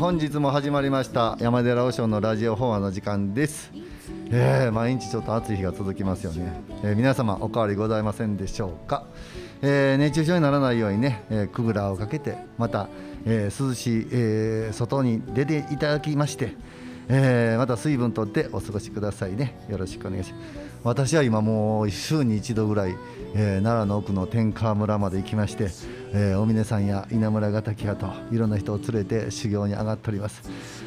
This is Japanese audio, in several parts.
本日も始まりました山寺和尚のラジオ法話の時間です、えー毎日ちょっと暑い日が続きますよね、えー皆様お変わりございませんでしょうか、えー熱中症にならないようにね、えークーラーをかけてまた、えー涼しい、えー外に出ていただきまして、えーまた水分とってお過ごしくださいね。よろしくお願いします。私は今もう週に一度ぐらい、えー奈良の奥の天川村まで行きまして、えー、お峰さんや稲村ヶ滝派といろんな人を連れて修行に上がっております、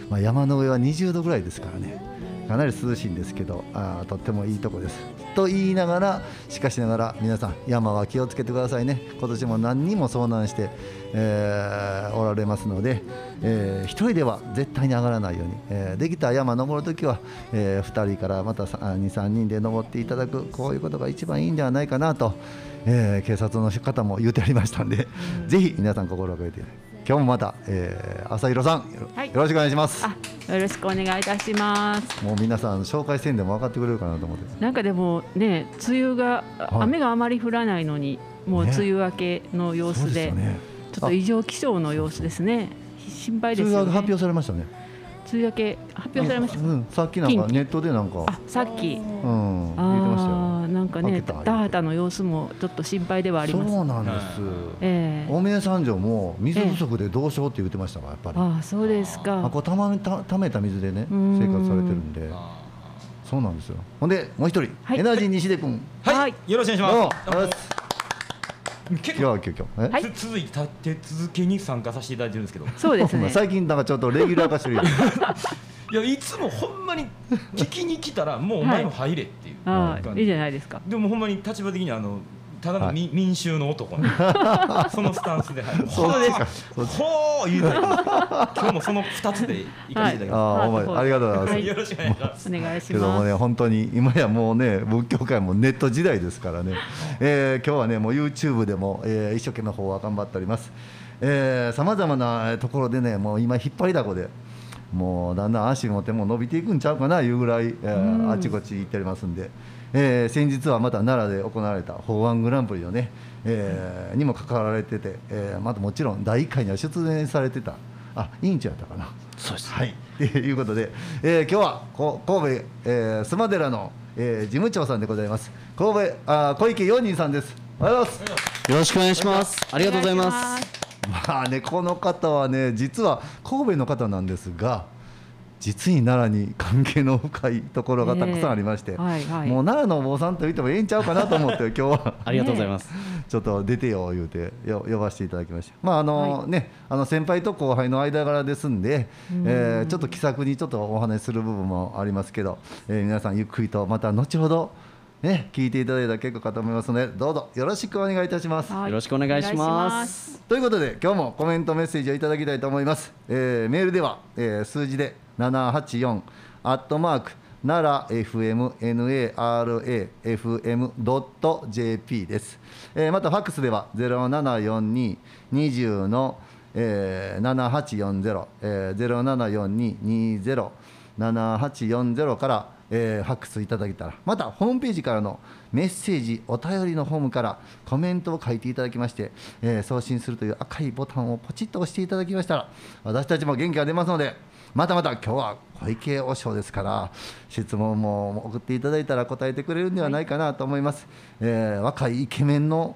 まあ、山の上は20度ぐらいですからね。かなり涼しいんですけどあーとってもいいとこです。と言いながらしかしながら皆さん山は気をつけてくださいね。今年も何人も遭難して、えーおられますので、えー一人では絶対に上がらないように、えーできたら山登るときは、え2人からまた23人で登っていただくこういうことが一番いいんではないかなと、えー警察の方も言ってありましたんで、ぜひ皆さん心をかけて今日もまた、えー朝広さんよろ,、はい。よろしくお願いします。あ、よろしくお願いいたします。もう皆さん紹介せんでも分かってくれるかなと思って。なんかでもね、梅雨が、はい。雨があまり降らないのに、もうね。梅雨明けの様子で、ですよね。ちょっと異常気象の様子ですね。心配ですよね。発表されましたね梅雨明け発表されました？うん、さっきなんかネットでなんか。あ、さっき。うん。言ってましたよああ、なんかね、田畑の様子もちょっと心配ではあります。そうなんです、ええ。大峰三条も水不足でどうしようって言ってましたからやっぱり、ああ、そうですあか。こうたまめたためた水でねうん。生活されてるんで。そうなんですよ。ほんでもう一人、はい。エナジー西出君。はい、はい。よろしくお願いします。結構今日は急遽。え、はいつ続いて立て続けに参加させていただいてるんですけど、そうですね。最近なんかちょっとレギュラー化してるよ いやいつもほんまに聞きに来たらもうお前も入れっていうああ、感じ。いいじゃないですか。でもほんまに立場的にあのただのはい。み、民衆の男ね そのスタンスで入る。そうですか。ほー言うたら今日もその二つで行かせていただきあまあお前ありがとうございます、す。はい。よろしくお願いします。お願いしけどもます。ね本当に今やもうね仏教界もネット時代ですからね、えー今日はねもう YouTube でも、えー一生懸命方は頑張っております。さまざまなえーところでねもう今引っ張りだこでもうだんだん足も手も伸びていくんちゃうかないうぐらい、えーあちこち行っておりますんで、えー先日はまた奈良で行われた法案グランプリのね、えーにも関わられてて、えーまたもちろん第1回には出演されてたあ委員長やったかなそうです。はい、ということで、えー今日はこ神戸、えー、須磨寺の、えー事務長さんでございます。神戸あー小池洋人さんです。おはようございます。よろしくお願いします。ありがとうございます。まあねこの方はね実は神戸の方なんですが。実に奈良に関係の深いところがたくさんありまして、ええはいはいもう奈良のお坊さんと言ってもええんちゃうかなと思って今日はありがとうございます。ちょっと出てよ言うてよ呼ばせていただきました。まああの、ねあの先輩と後輩の間柄ですんで、えーちょっと気さくにちょっとお話しする部分もありますけど、えー皆さんゆっくりとまた後ほどね聞いていただいたら結構かと思いますのでどうぞよろしくお願いいたします。はい。よろしくお願いします。ということで今日もコメントメッセージをいただきたいと思います、えーメールでは、えー数字で784アットマーク奈良 FMNARAFM.jp です、えーまたファックスでは074220の、えー7840、えー、0742207840から、えーファックスいただけたらまたホームページからのメッセージお便りのホームからコメントを書いていただきまして、えー送信するという赤いボタンをポチッと押していただきましたら私たちも元気が出ますのでまたまた今日は小池和尚ですから質問も送っていただいたら答えてくれるんではないかなと思います、えー若いイケメンの、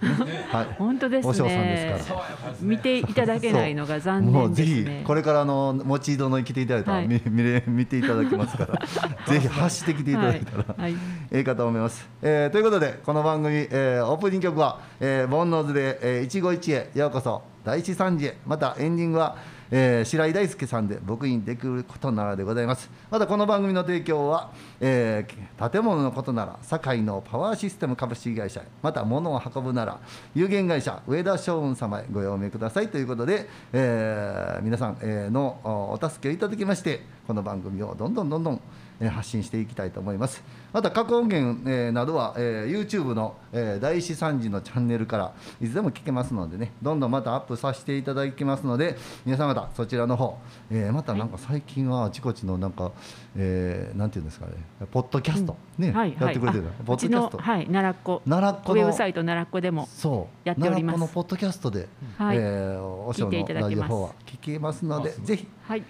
はい、本当です和尚さんねですから。見ていただけないのが残念もうぜひ。これからあの持ち戸の来ていただいたら、はい。見見れ見ていただけますから。ぜひ発してきていただいたら、はい。はい。ええかと思います、えーということでこの番組、えーオープニング曲は、えー、ボンノーズで、えー、一期一会ようこそ。第一三次へまたエンディングは、えー白井大輔さんで僕にできることならでございます。またこの番組の提供は、えー建物のことなら堺のパワーシステム株式会社また物を運ぶなら有限会社上田将雲様へご用命ください。ということで、えー皆さん、のお助けをいただきましてこの番組をどんどんどんどん、発信していきたいと思います。また過去音源、えーなどは、えー YouTube の、えー大師三時のチャンネルからいつでも聞けますのでねどんどんまたアップさせていただきますので皆さん方そちらの方、えーまたなんか最近はあちこちのなんか、えーなんていうんですかねポッドキャスト、ね、はいやってくれてる、あポッドキャスト。奈良っ子。奈良っ子のウェブサイト奈良っ子でもそう。やっております。奈良っ子のポッドキャストで、はい。えーおしょうのラジオ4は聞けますのでぜひはい。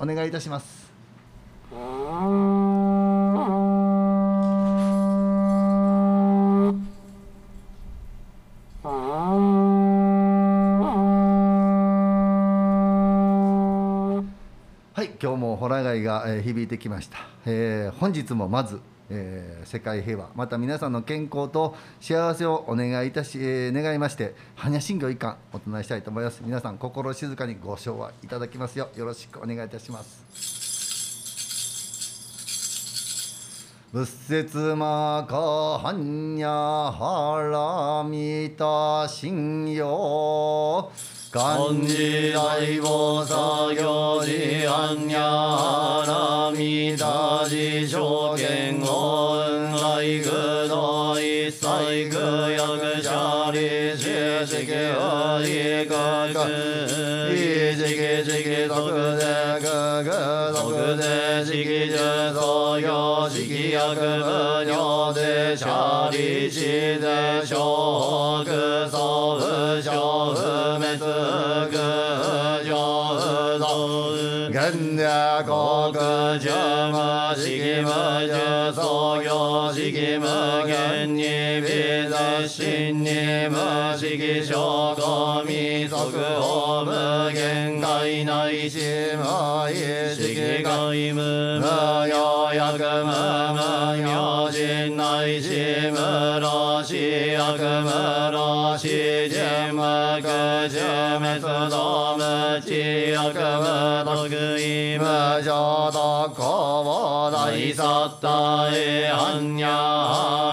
お願いいたしますはい今日もホラ貝が、えー響いてきました、えー本日もまず、えー世界平和また皆さんの健康と幸せをお願いいたし、えー願いまして般若心経一貫お唱えしたいと思います。皆さん心静かにご唱和いただきますようよろしくお願いいたします。仏説魔か般若波羅蜜多心経漢字大菩薩行事般若波羅蜜多事証券法運来具道一切具役者利子式不利格一式式特税格格特税式重創業式薬無尿で者利子で小北総不小不滅不上不動現代国中無式無重創業式無限に微絶心に無式証拠未足法無限界内し無意識界無無用薬無無明人内し無老死薬無老死人無苦中滅道無知薬無得意無常特攻大殺大般若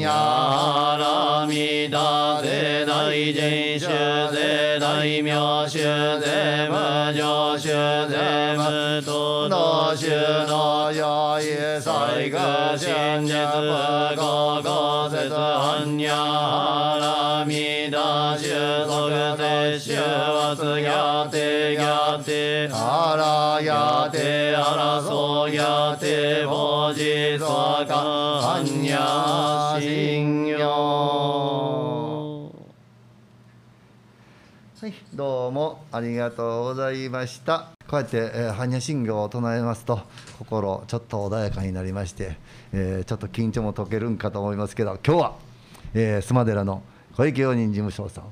般若波羅蜜多世大人種世大名種世無常種世無との種の上位最高真実不公公説般若波羅蜜多種即摂取罰やてやてあらやてあらそうやて菩提そか般若心経はい、どうもありがとうございました。こうやって、えー、般若心経を唱えますと心ちょっと穏やかになりまして、えーちょっと緊張も解けるんかと思いますけど今日は、えー、須磨寺の小池用人事務所さん。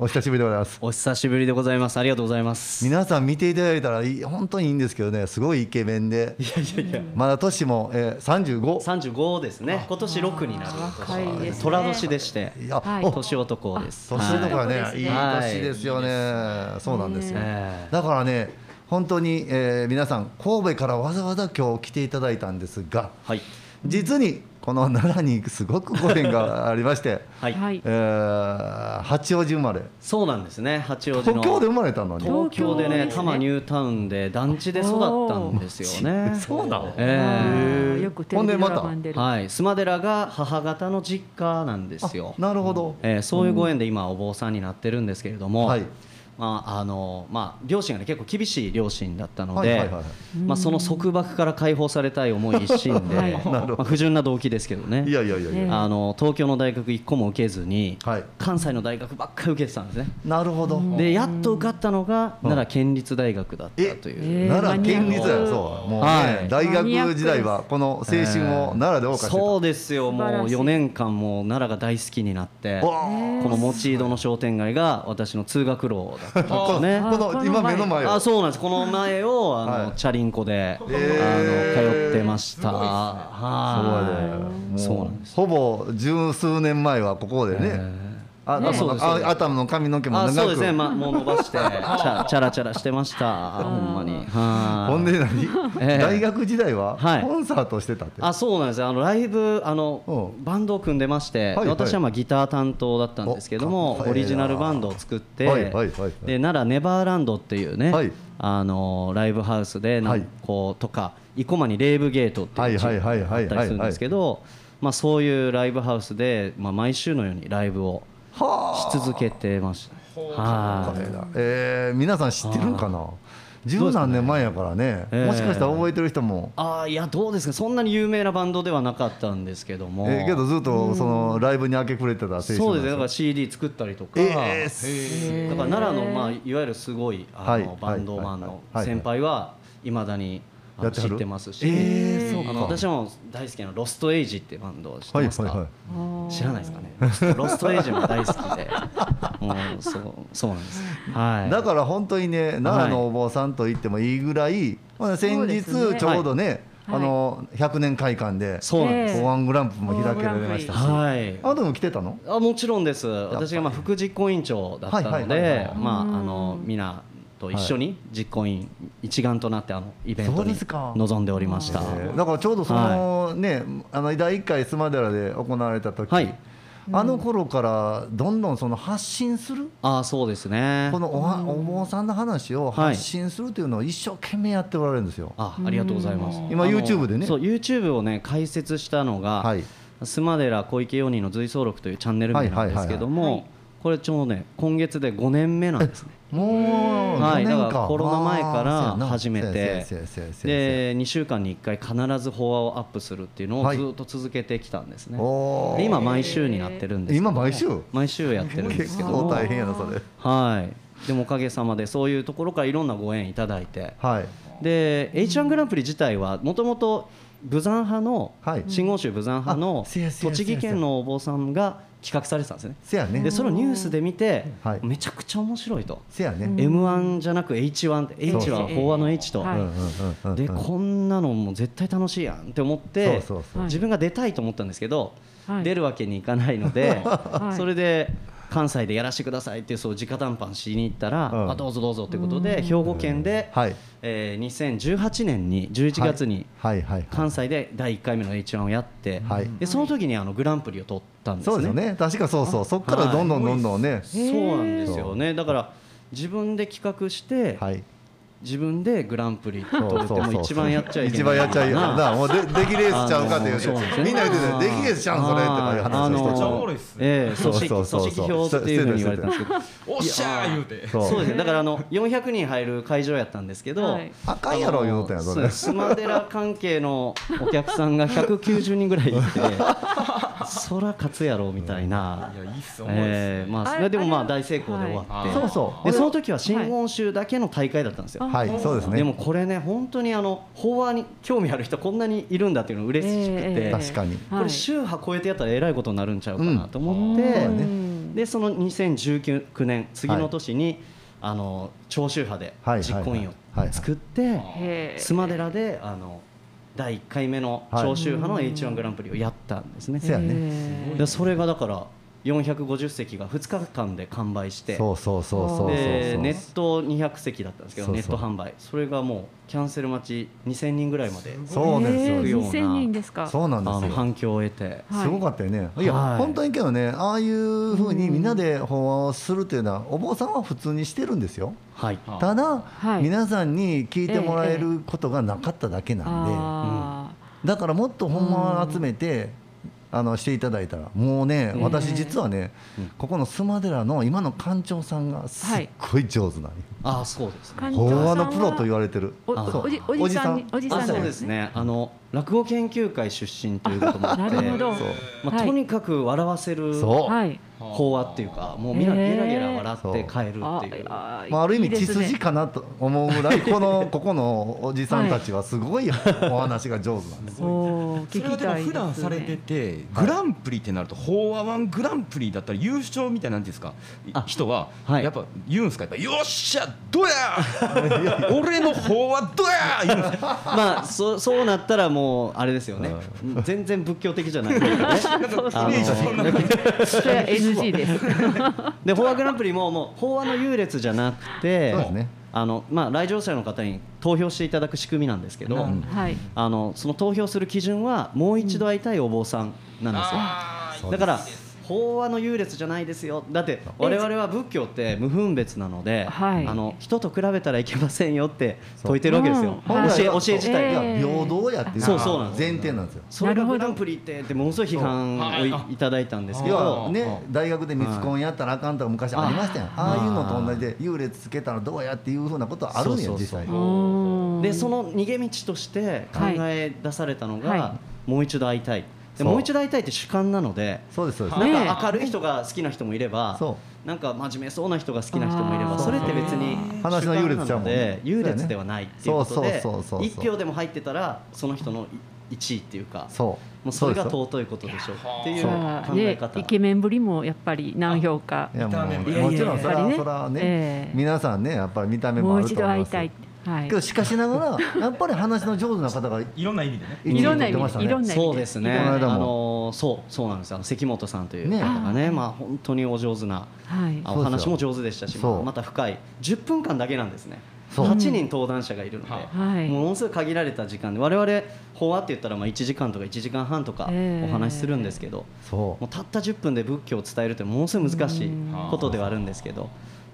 お久しぶりでございます。お久しぶりでございます。ありがとうございます。皆さん見ていただいたらいい本当にいいんですけどねすごいイケメンでいやいやいや。まだ年も、えー、35三十五ですね。今年六になる若いですね虎年でして。いや、はいお年男です。年とかはいね、いいはい年ですよね、そうなんですよ、ええだからね本当に、えー皆さん神戸からわざわざ今日来ていただいたんですがはい実にこの奈良にすごくご縁がありまして、はい。はいえー八王子生まれそうなんですね。八王子の。東京で生まれたのに？東京でね、多摩ニュータウンで団地で育ったんですよね。そうなの？えあーよくテレビドラマに出るえはい。須磨寺が母方の実家なんですよ。なるほど、えーそういうご縁で今お坊さんになってるんですけれども、はいまああのまあ、両親が、ね、結構厳しい両親だったので、はいはいはいまあ、その束縛から解放されたい思い一心で、はい。まあ、不純な動機ですけどね。いやいやいやいや、ねあの東京の大学一個も受けずに、はい。関西の大学ばっかり受けてたんですね。なるほど、でやっと受かったのが奈良県立大学だったという。え奈良県立やマニアックそう。もうね、はい。大学時代はこの青春を奈良で謳歌してた、そうですよ。もう素晴らしい。4年間もう奈良が大好きになってこの持井戸の商店街が私の通学路だったんですよねこの今目の前を。あそうなんです。この前をあの、はい。チャリンコで、えーあの通ってました。そうはいそうなんです。ほぼ十数年前はここでね、えーあね。あ頭の髪の毛も長く。あそうですね、まあ、もう伸ばして チャチャラチャラしてました。ほんまに。はい。ほんで何、ええ。大学時代は？はい。コンサートしてたって、あそうなんですよ。あのライブあのう。んバンドを組んでまして、はいはい。私はまあギター担当だったんですけどもオリジナルバンドを作って、はいはいはいはい。で奈良ネバーランドっていうね、はい。あのライブハウスでなんはい。こうとか生駒にレーブゲートっていう地はいはいはいはい。あったりするんですけど、まあ、そういうライブハウスで、まあ、毎週のようにライブをし続けてました。はい。これだえー皆さん知ってるんかな？十何年前やからね。ええもしかしたら覚えてる人も、あーいやどうですかそんなに有名なバンドではなかったんですけども、えーけどずっとそのライブに明け暮れてた青春そうです。ねだからす CD 作ったりとか、えーすだから奈良の、まあ、いわゆるすごいあの、はい。バンドマンのはい。はい。はい。先輩はいまだにやって知ってますし、えーそうか。あの私も大好きなロストエイジっていうバンドを知ってますか、はいはいはい。知らないですかね？ロストエイジも大好きで。もうそうそうなんです。はい。だから本当にね奈良のお坊さんと言ってもいいぐらい、まあ、先日ちょうどね、はい。あの100年会館でそうなんです、ええ法案グランプも開けられましたし、はい。あなたも来てたの？あもちろんです。私がまあ副実行委員長だったのでまああのみんなと一緒に実行委員一丸となってあのイベントに臨んでおりました。えーだからちょうどその、ねあの第1回須磨寺で行われた時、はい。あの頃からどんどんその発信する？あそうですね。このおはお坊さんの話を発信するというのを一生懸命やっておられるんですよ。あありがとうございます。今 YouTube でね。そう YouTube をね開設したのが、はい。須磨寺小池四人の随想録というチャンネル名なんですけども、はいはいはいこれちょうどね今月で5年目なんですねもうはい、5だ年か。からコロナ前から始めて。で2週間に1回必ず法話をアップするっていうのはい。をずっと続けてきたんですね、おー。で今毎週になってるんです今毎週？毎週やってるんですけど。も大変やなそれ。はい。でもおかげさまでそういうところからいろんなご縁いただいて。はい。で H1 グランプリ自体はもともと武山派のはい。真言宗武山派の栃木県のお坊さんが企画されてたんですね。せやね。でそれをニュースで見てはい。めちゃくちゃ面白いと。せやね、M1 じゃなく H1 って H は法話の H と。でこんなのもう絶対楽しいやんって思って自分が出たいと思ったんですけどはい。出るわけにいかないので はい。それで関西でやらせてくださいっていうそう直談判しに行ったらうん。あどうぞどうぞということで兵庫県ではい。えー2018年に11月にはい。はい。はい。関西で第1回目の H1 をやってはい。でその時にあのグランプリを取ったんですね。そうですよね。確かそうそう。そっからどんどんどんどんね。そうなんですよね。だから自分で企画してはい自分でグランプリ取るってもう一番やっちゃいけない一番やっちゃいけないな。もうで出来レースちゃうかって言う。ねみんな言ってた出来レースちゃうんそれとかいうあ話をのめっちゃおしてもろいっすねええ組織組織票っていうふうに言われたんですけど。おっしゃー言う。てそうそう。ですね。だからあの400人入る会場やったんですけど、はいあかんやろ言うたんやそれ。そうです。須磨寺関係のお客さんが190人ぐらいいてそら勝つやろみたいな、いやいいっすえーまああそれでもまあ大成功で終わって、はい。そうそう。でその時は真言宗だけの大会だったんですよ、はいそうですね。でもこれね本当にあの法話に興味ある人こんなにいるんだっていうの嬉しくて、ええ確かに。これ宗派超えてやったらえらいことになるんちゃうかなと思って、でその2019年次の年に、あの長宗派ではい実行委員を作って須磨寺であの第1回目の長宗派の H1 グランプリをやったんですね。それがだから450席が2日間で完売してそうそうそうそうそうでネット200席だったんですけどそうそう。ネット販売。それがもうキャンセル待ち2000人ぐらいまでそうなんですよ。えーような2000人ですか？そうなんです反響を得て。はい。すごかったよね、い。や、はい本当にけどね、ああいうふうにみんなで法話をするというのは、お坊さんは普通にしてるんですよ、はい。あただ、はい。皆さんに聞いてもらえることがなかっただけなんで、あだからもっと本間を集めて、あのしていただいたら、もうね、ええ。私、実はね、ここの須磨寺の今の館長さんがすっごい上手な。んよ、ああそうですね。ー法話のプロと言われてる。おあおじおじさんにおじさん。なんあそうですね。あの落語研究会出身ということもあって なるほど。そう。まあ、はい。とにかく笑わせるそう。はい。法話っていうかもうみんなゲラゲラ笑って帰るあっていう。あまあ、ある意味血筋かなと思うぐらいこのここのおじさんたちはすごいお話が上手なんです それはでも普段されててグランプリってなると法話ワングランプリだったら優勝みたいなんですか？あ人は。はい。やっぱ言うんですか？やっぱよっしゃどや 俺の法話どや言うんですか？まあそそうなったらもうあれですよね。全然仏教的じゃない。ですかねそうそう。あのそれは NG です。で法話グランプリももう法話の優劣じゃなくてね。あのまあ、来場者の方に投票していただく仕組みなんですけど、うん。はい。あのその投票する基準はもう一度会いたいお坊さんなんですよ、あーだから法話の優劣じゃないですよ。だって我々は仏教って無分別なので、はい。あの人と比べたらいけませんよって説いてるわけですよ、うん。教えはい教え自体が、えー。平等やっていうそうそうなん前提なんですよ。それがなるほどグランプリってってものすごい批判をいい。ただいたんですけ要どはね大学でミツコンやったらあかんとか昔ありましたやん。ああいうのと同じで優劣つけたらどうやっていうふうなことはあるんやそうそうそう。実際でその逃げ道として考え出されたのが、はい。はもう一度会いたいでもう一度会いたいって主観なのでそうですそうです。ねなんか明るい人が好きな人もいれば、そなんか真面目そうな人が好きな人もいればそれって別に話の優劣なので優劣ではないっていうことでそうそうそうそう。一票でも入ってたらその人の1位っていうかそう。もうそれが尊いことでしょうっていうじ考え方。イケメンぶりもやっぱり何評価いやもちろんそれや。っぱりねはそれはねええ。皆さんねやっぱり見た目ももう一あると思います度会いたい。はい。け。どしかしながら やっぱり話の上手な方がいろんな意味でね。いろんな意言ってましたね。味いろんな意味そうですね。あこのそうそうなんですあの関本さんというね。方がねまあ本当にお上手なはい。あお話も上手でしたし、また深い。10分間だけなんですね。そう。8人登壇者がいるので、はい。ものすごい限られた時間で我々法話って言ったらまあ1時間とか1時間半とかええお話しするんですけど、そう。もうたった10分で仏教を伝えるってものすごい難しいことではあるんですけど、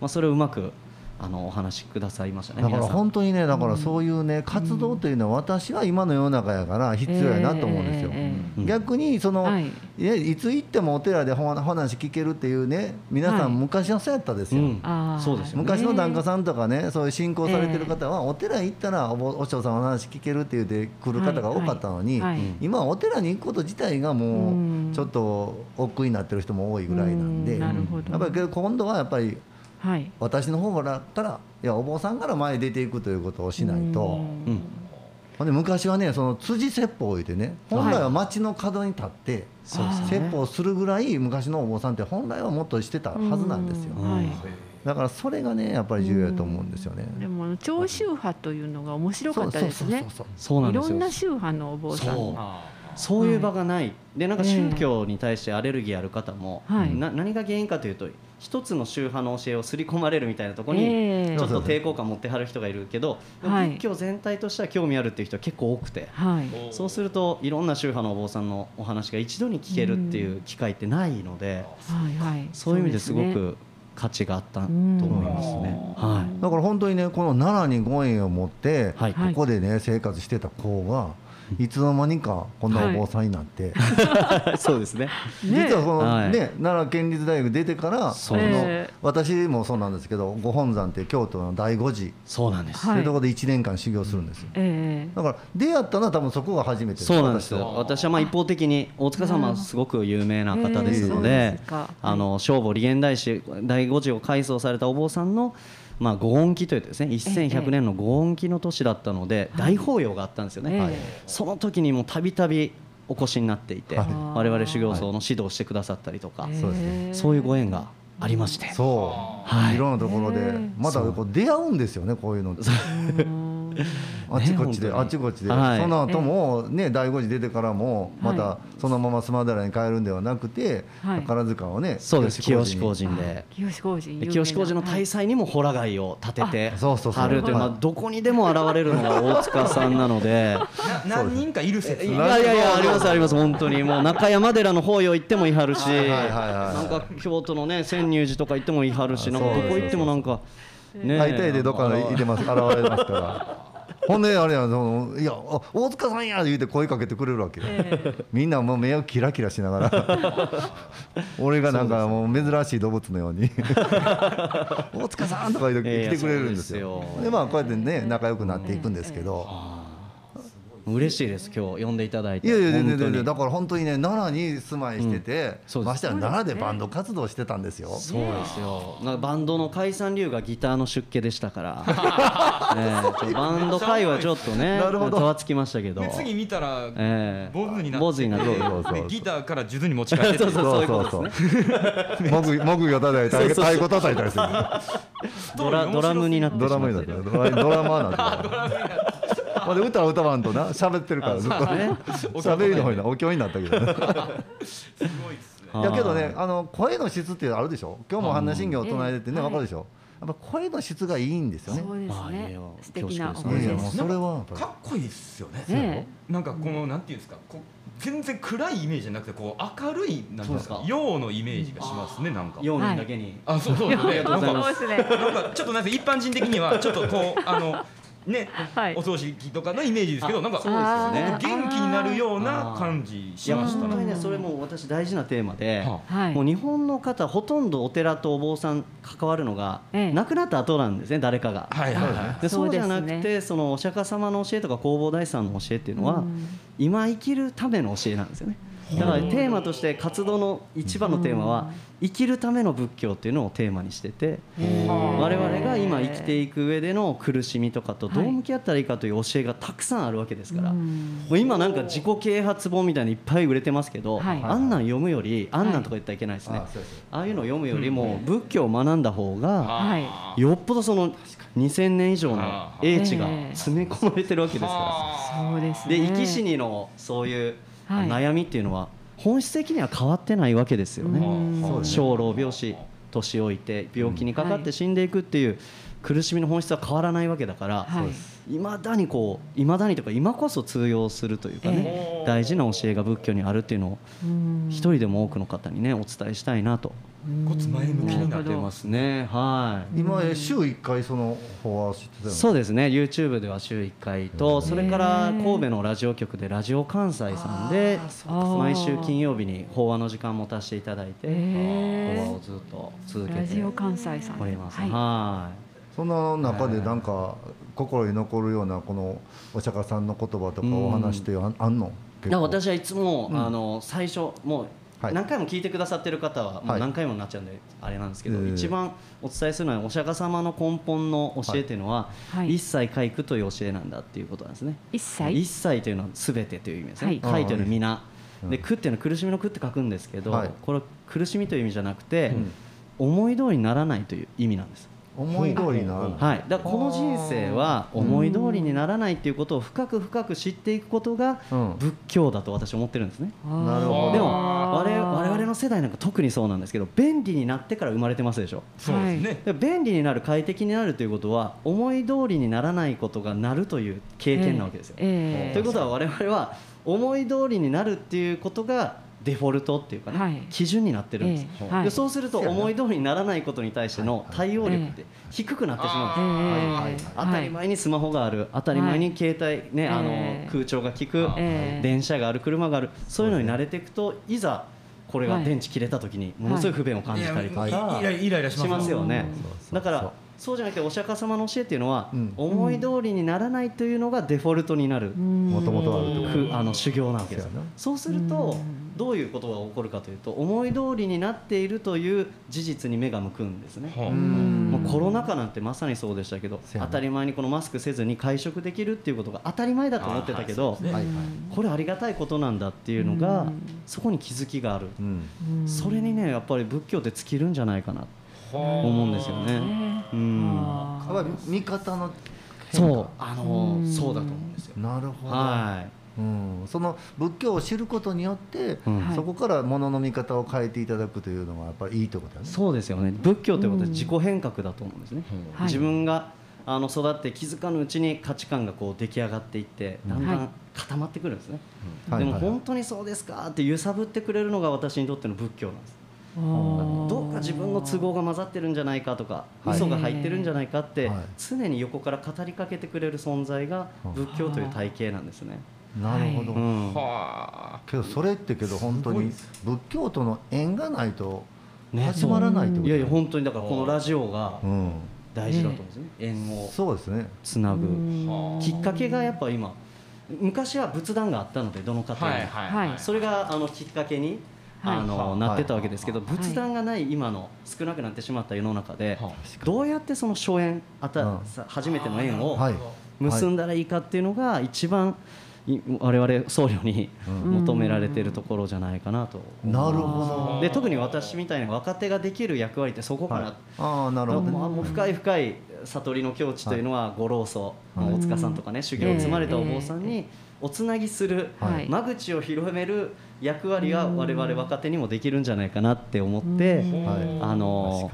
まあ、それをうまくあのお話しくださいましたねだから本当にねだからそういうね活動というのは私は今の世の中やから必要やなと思うんですよ。えええ逆にそのはい。いやいつ行ってもお寺でほ話聞けるっていうね皆さはいん昔はそうやったですよ。うん。あーそうですよね。昔の檀家さんとかねそういう信仰されてる方はお寺行ったらお坊お師匠さんの話聞けるって言って来る方が多かったのにはいはい。今はお寺に行くこと自体がもうん。うちょっと億劫になってる人も多いぐらいなんでうん。やっなるほど。ぱりけど今度はやっぱりはい。私の方からからいやお坊さんから前に出ていくということをしないと。で昔はねその辻説法を言ってね本来は町の角に立ってそうですね。説法するぐらい昔のお坊さんって本来はもっとしてたはずなんですよ。うはい。だからそれがねやっぱり重要だと思うんですよね。でも長宗派というのが面白かったですね。そうそうなんですよ。いろんな宗派のお坊さん。そう。あそういう場がない、でなんか宗教に対してアレルギーある方も、はい。な何が原因かというと一つの宗派の教えを刷り込まれるみたいなところにええ。ちょっと抵抗感持ってはる人がいるけど、仏教全体としては興味あるっていう人は結構多くて、はい。そうするといろんな宗派のお坊さんのお話が一度に聞けるっていう機会ってないので、はいはい。そういう意味ですごね。く価値があったと思いますね。はだから本当にねこの奈良にご縁を持って、はい。ここでね生活してた子がいつの間にかこんなお坊さんになって、い、そうですね。ね 実はその、はい。ね奈良県立大学出てからそうのええ私もそうなんですけどご本山って京都の第五寺。そうなんです。はいというところで1年間修行するんですよ。ええ。だから出会ったのは多分そこが初めてそうなんです私は。よ私はまあ一方的に大塚様はすごく有名な方ですのえーそうでですか。あの聖母利元大師第五次を改装されたお坊さんのまあ、ご恩期というですね1100年のご恩期の年だったので大法要があったんですよね、ええ。その時にもたびたびお越しになっていて、はい。我々修行僧の指導をしてくださったりとか、そうですね。そういうご縁がありまして。そう、はい。い、ろんなところで。またこう出会うんですよねこういうのって。う。ん あちこちで、あちこちで、はい。その後もね第五次出てからもまはたそのまま須磨寺に帰るんではなくて、はい。宝塚をねそうです。清志工人で。清志工事有名な清志工事の大祭にもホラ貝を立ててあそうそうそう。貼るという、まあ、どこにでも現れるのが大塚さんなので。な何人かいる説。いやいやいやありますあります本当に。もう中山寺の法要行ってもいはるしはいはいはいはいなんか京都のね泉入寺とか行ってもいはるしなんかどこ行ってもなんかね大体でどっかにいてます現れますから。ほんであれやそのいやあ大塚さんや言うて声かけてくれるわけよ、みんなもう目をキラキラしながら。俺がなんかもう珍しい動物のように。大塚さんとか言って来てくれるんですよ。ですよ。でまあこうやってね仲良くなっていくんですけど、嬉しいです今日呼んでいただいて。いやいや全然だから本当にね奈良に住まいしてて、そうです。ましてや奈良でバンド活動してたんですよ。そうですよ。なんかバンドの解散理由がギターの出家でしたから、ええちょバンド界はちょっとね なるほど。ざわつきましたけど。で次見たらええ。坊主になって坊主になってそうそうそう。でギターから数珠に持ち帰ってそうそうそう。いうことですね。木木魚叩いたり太鼓叩いたりする。ドラドラムになってドラムになってるドラドラマーなんてまだ歌は歌わんとな。喋ってるから。ずっとね喋りの方になお経になったけどね。すごいですね。いやけどねあの声の質ってあるでしょ？今日も般若心経を唱えててねうん。わかるでしょ？やっぱ声の質がいいんですよね。そうですね。素敵なお恐縮です。それはやっぱり。かっこいいですよねねなんかこのなんていうんですかこう全然暗いイメージじゃなくてこう明るいなんですか陽のイメージがしますねなんか。4人だけに、あそうそうそう。ねなんかそうです。ね。なんかちょっとなんか一般人的にはちょっとこうあのね、はい。お葬式とかのイメージですけどなんかそうですよね。元気になるような感じしましたね。本当にねそれもう私大事なテーマで、ははい。もう日本の方ほとんどお寺とお坊さん関わるのが、ええ。亡くなった後なんですね誰かが。はいはいはい。でそそううじゃなくてそのお釈迦様の教えとか弘法大師さんの教えっていうのは、うん。今生きるための教えなんですよねだからテーマとして活動の一番のテーマは生きるための仏教っていうのをテーマにしてて我々が今生きていく上での苦しみとかとどう向き合ったらいいかという教えがたくさんあるわけですから、うん。もう今なんか自己啓発本みたいにいっぱい売れてますけど、はい。あんなん読むよりあんなんとか言ったらいけないですね、あああいうのを読むよりも仏教を学んだ方がはい。よっぽどその2000年以上の英知がええ。詰め込まれてるわけですから。そうですね。で生き死にのそういうはい。悩みっていうのは本質的には変わってないわけですよね。生老病死年老いて病気にかかって死んでいくっていう苦しみの本質は変わらないわけだからはい。いまだにこういまだにとか今こそ通用するというかねええ大事な教えが仏教にあるっていうのをうん。一人でも多くの方にねお伝えしたいなとごつ前向きになって出ますね。はい。今え週1回その法話してたそうですね。YouTube では週1回とそれから神戸のラジオ局でラジオ関西さんでか毎週金曜日に法話の時間持たせていただいて法話をずっと続けてラジオ関西さん。おります。はい。はその中でなんか心に残るようなこのお釈迦さんの言葉とかお話ってああんの？いだから私はいつもうん。あの最初もうはい何回も聞いてくださってる方はもはい。う何回もになっちゃうんであれなんですけどええ一番お伝えするのはお釈迦様の根本の教えというのははい。一切皆苦という教えなんだっていうことなんですね。一切？一切というのはすべてという意味ですね。はい。解というのは皆。うん。で苦っていうのは苦しみの苦って書くんですけど、はい。これ苦しみという意味じゃなくて、うん。思い通りにならないという意味なんです。思い通りにならない。はい、だからこの人生は思い通りにならないっていうことを深く深く知っていくことがうん。仏教だと私は思ってるんですね。なるほど。でも我々我々の世代なんか特にそうなんですけど便利になってから生まれてますでしょ。そうですね。で便利になる快適になるということは思い通りにならないことがなるという経験なわけですよ。ええ。ということは我々は思い通りになるっていうことがデフォルトっていうかね、はい。基準になってるんです、ええはい。でそうすると思い通りにならないことに対しての対応力って低くなってしまうんです、ええ。当たり前にスマホがある。当たり前に携帯、ねあのええ空調が効く、ええ。電車がある車がある。そういうのに慣れていくといざこれが電池切れた時にものすごい不便を感じたりとか、イライライラしますよ。ね。だからそうじゃなくてお釈迦様の教えっていうのは、うん。思い通りにならないというのがデフォルトになる、もともとあの修行なわけです。そうするとどういうことが起こるかというと思い通りになっているという事実に目が向くんですね。もうコロナ禍なんてまさにそうでしたけど当たり前にこのマスクせずに会食できるっていうことが当たり前だと思ってたけど、これありがたいことなんだっていうのがうん。そこに気づきがある、うん。それにねやっぱり仏教って尽きるんじゃないかな。と思うんですよね。ねうん。あやっぱり見方の変化。そう。あのうん。そうだと思うんですよ。なるほど、はうん、その仏教を知ることによって、うん。はい。そこから物の見方を変えていただくというのがやっぱりいいってことだい、ね。そうですよね。仏教ということはうん自己変革だと思うんですね。はい自分があの育って気づかぬうちに価値観がこう出来上がっていってだん。だはいん固まってくるんですね、はいはい。はい。でも本当にそうですかって揺さぶってくれるのが私にとっての仏教なんですどうか自分の都合が混ざってるんじゃないかとかはい。嘘が入ってるんじゃないかってはい。常に横から語りかけてくれる存在が仏教という体系なんですね、なるほど、うん。はあけどそれってけど本当にす仏教との縁がないとね。始まらないってこといやいや本当にだからこのラジオがうん、大事だと思うんですね。縁をそうですね。つなぐ。うん。きっかけがやっぱ今昔は仏壇があったのでどの家庭にも。はいはいそれがあのきっかけに、はいあのはい。なってたわけですけど、はい。仏壇がない今の少なくなってしまった世の中で、はどうやってその初縁あた、初めての縁をはい。結んだらいいかっていうのが一番い我々僧侶にうん。求められているところじゃないかなと。なるほど。で特に私みたいな若手ができる役割ってそこかな、はい。ああなるほどもうもう深い深い悟りの境地というのはご老僧、はい大塚さんとかね修行を積まれたお坊さんにおつなぎする、はい。間口を広める役割が我々若手にもできるんじゃないかなって思って、あの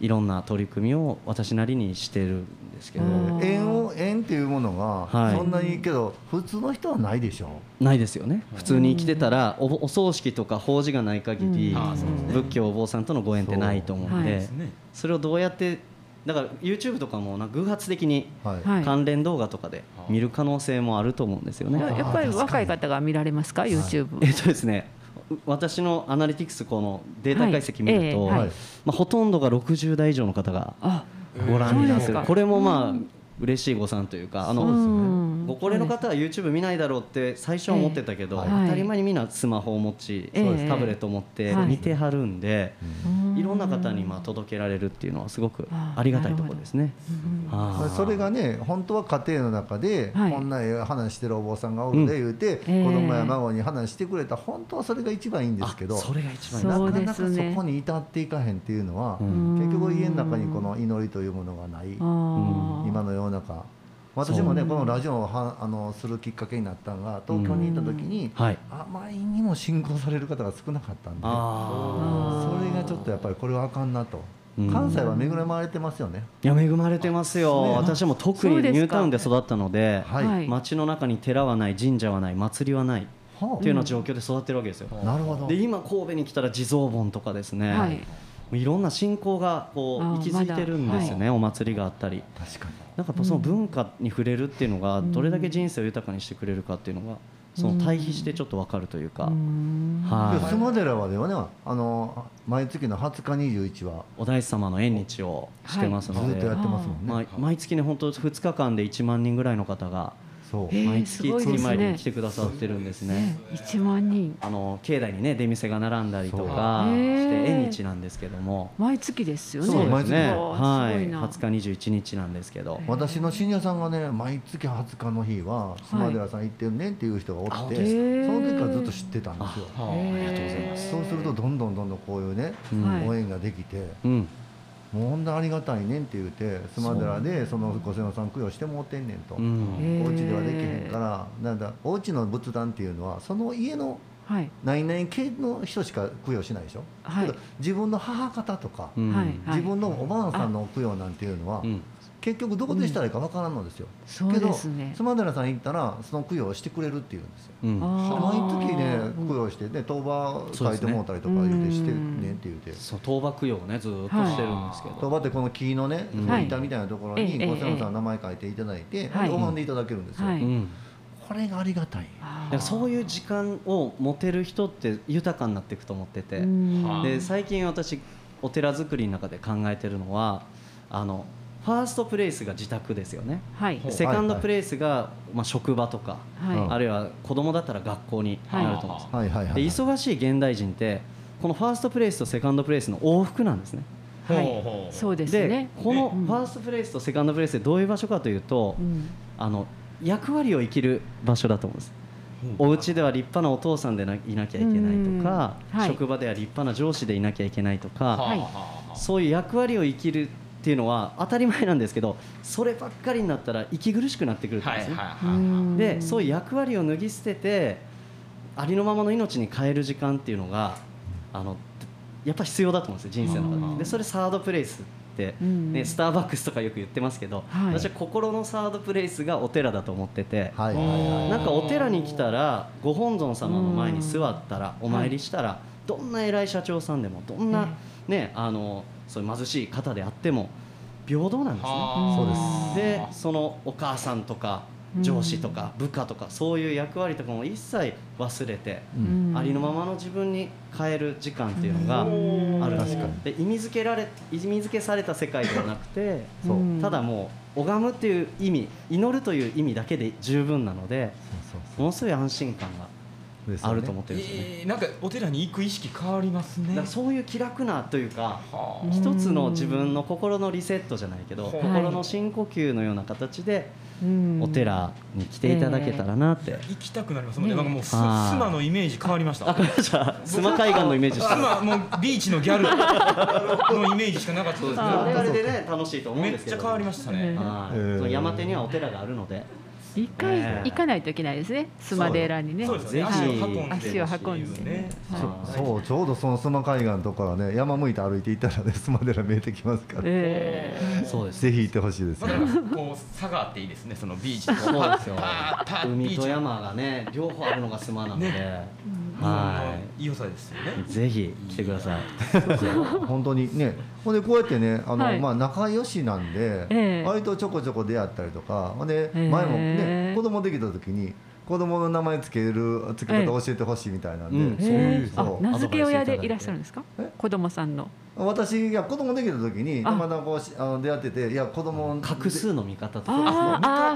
いろんな取り組みを私なりにしてるんですけど、うん。縁を縁っていうものがはい。そんなにけど普通の人はないでしょ？ないですよね。普通に生きてたらおお葬式とか法事がない限り、仏教お坊さんとのご縁ってないと思うんで、それをどうやってだから YouTube とかもなんか偶発的にはい。はい。関連動画とかで見る可能性もあると思うんですよね。ややっぱり若い方が見られますか？YouTube、えっとですねう私のアナリティクスこのデータ解析見ると、はい。ええはい。まあ、ほとんどが60代以上の方があご覧になってる。これもまあ嬉しい誤算というかあのうんご高齢の方は YouTube 見ないだろうって最初は思ってたけど、ええ。当たり前にみんなスマホを持ち、ええ。タブレットを持ってはい。見てはるんで、うん。いろんな方にまあ届けられるっていうのはすごくあありがたいところですね。それがね本当は家庭の中ではい。こんなええ話してるお坊さんがおるで言うて、ええ。子供や孫に話してくれた本当はそれが一番いいんですけどあそれが一番なかなかそこに至っていかへんっていうのは、うん。結局家の中にこの祈りというものがない。あー今の世の中私もねこのラジオをはあのするきっかけになったのが東京に行った時に、はい。あまりにも信仰される方が少なかったんであそれがちょっとやっぱりこれはあかんなと。うん。関西は恵まれてますよね、ーいや恵まれてますよ、ね。私も特にニュータウンで育ったので、はい、はい。街の中に寺はない神社はない祭りはないはあ。っていうような状況で育ってるわけですよ。なるほど。で今神戸に来たら地蔵盆とかですね、はいいろんな信仰がこう息づいてるんですよね、お祭りがあったり。確かに。なんかやっぱその文化に触れるっていうのがどれだけ人生を豊かにしてくれるかっていうのがその対比してちょっと分かるというか、うん。はい。で須磨寺はではねあの毎月の20日21は。お大師様の縁日をしてますので、ずっとやってますもんね、まあ、毎月ね本当2日間で1万人ぐらいの方がそう、えー毎す月ごいですね。月参りに来てくださってるんですね。ね。1万人。あの境内にね出店が並んだりとかして縁日なんですけども、毎月ですよね。そうですね。わはい、あすごいな。20日21日なんですけど、私の信者さんがね毎月20日の日は須磨寺さん行ってるねっていう人がおって、あ本当その時からずっと知ってたんですよ。はあへーありがとうございます。そうするとどんどんどんどんこういうね、うんはい。応援ができてうん、もうほんとありがたいねんって言うて須磨寺でそのご先祖さん供養してもうてんねんと、うん、お家ではできへんから。なんだお家の仏壇っていうのはその家のはい。何々系の人しか供養しないでしょ、はい。自分の母方とか、うん。自分のおばあさんの供養なんていうのは、うん、結局どこでしたらいいかわからんのですよ、そうですね。けど須磨寺さん行ったらその供養をしてくれるっていうんですよ。うん、毎月ね供養してね当場書いてもうたりとか言うてしてねって言うて。そう倒幕用をねずーっとしてるんですけど、当場ってこの木のねうん。板みたいなところにはい。ご先祖さんの名前書いていただいてはい。拝んでいただけるんですよ、はい。うん、これがありがたい。そういう時間を持てる人って豊かになっていくと思ってて、で最近私お寺作りの中で考えてるのはあのファーストプレイスが自宅ですよね。はい。セカンドプレイスが、まあ、職場とか、はい。あるいは子供だったら学校になると思うんです、はいで忙しい現代人ってこのファーストプレイスとセカンドプレイスの往復なんですね。はい。そうですでねこのうん。ファーストプレイスとセカンドプレイスでどういう場所かというと、うん。あの役割を生きる場所だと思うんです。お家では立派なお父さんでないなきゃいけないとか、うん。はい。職場では立派な上司でいなきゃいけないとか、はい。はあそういう役割を生きるっていうのは当たり前なんですけどそればっかりになったら息苦しくなってくると思うんですね、でそういう役割を脱ぎ捨ててありのままの命に変える時間っていうのがあのやっぱ必要だと思うんですよ人生の中うん。ででそれサードプレイスって、うんね、スターバックスとかよく言ってますけど、はい。私は心のサードプレイスがお寺だと思ってて、はいなんかお寺に来たらご本尊様の前に座ったらお参りしたらどんな偉い社長さんでもどんな、ね、あのそういう貧しい方であっても平等なんですね。そうです。でそのお母さんとか上司とか部下とかそういう役割とかも一切忘れて、うん。ありのままの自分に変える時間っていうのがある確かに。で意味付けられ意味付けされた世界ではなくてただもう拝むっていう意味祈るという意味だけで十分なのでものすごい安心感がであると思ってるんですよね。えーなんかお寺に行く意識変わりますね。そういう気楽なというか一つの自分の心のリセットじゃないけどはい。心の深呼吸のような形でうん。お寺に来ていただけたらなって、行きたくなりますもんね。ね。なんかもうすあースマのイメージ変わりました。あじゃあ須磨海岸のイメージしてスマもうビーチのギャルのイメージしかなかったですけあれど、あれでね楽しいと思うんですけど。めっちゃ変わりましたね。はい、えー。山手にはお寺があるので一回ね。行かないといけないですね。須磨寺にね。そうですよね。ぜひ足を運んで足を運んでね。はい。そうちょうどその須磨海岸のとこからね山向いて歩いていったらね須磨寺見えてきますから、えそうです。ぜひ行ってほしいですだからこう差があっていいですね。そのビーチとそうですよ。海と山がね両方あるのが須磨なので、は。はい。良さですよね。いぜひ来てください。本当にねほんでこうやってねあの、はい。まあ、仲良しなんで、ええ。割とちょこちょこ出会ったりとかほんでええ前もね子供できた時に子供の名前つけるつけ方教えてほしいみたいなんで、うん。えそういうそう名付け親でいらっしゃるんですか？え？子供さんの。私いや子供できた時にあ。たまたまこうしあの出会ってていや子供画数の見方とか。見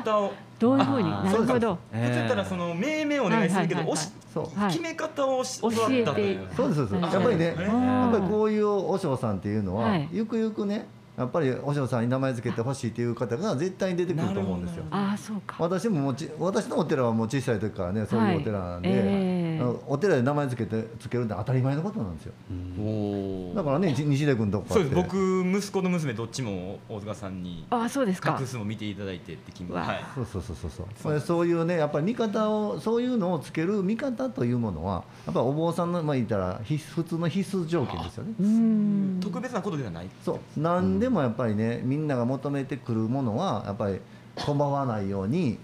方を。どういうふうに？なるほど。普通やったらその命名お願いするけど、おしそう。はい。決め方をし教教わえてったという。そうですそうです、はい。やっぱりね、はいやっぱりこういう和尚さんっていうのは、はい。ゆくゆくねやっぱり和尚さんに名前付けてほしいっていう方が絶対に出てくると思うんですよ。ああそうか。私ももうち私のお寺はもう小さい時からねそういうお寺なんで、はいええあのお寺で名前付けて付けるって当たり前のことなんですよ。おだからねじ西出君とこそうです。僕息子と娘どっちも大塚さんにああそうですか。画。数も見ていただいてってはい。そうそうそうそうそう。そういうねやっぱり見方をそういうのをつける見方というものはやっぱりお坊さんのまあ言ったら必須普通の必須条件ですよね。特別なことではない。そう。何でもやっぱりねみんなが求めてくるものはやっぱり困わないように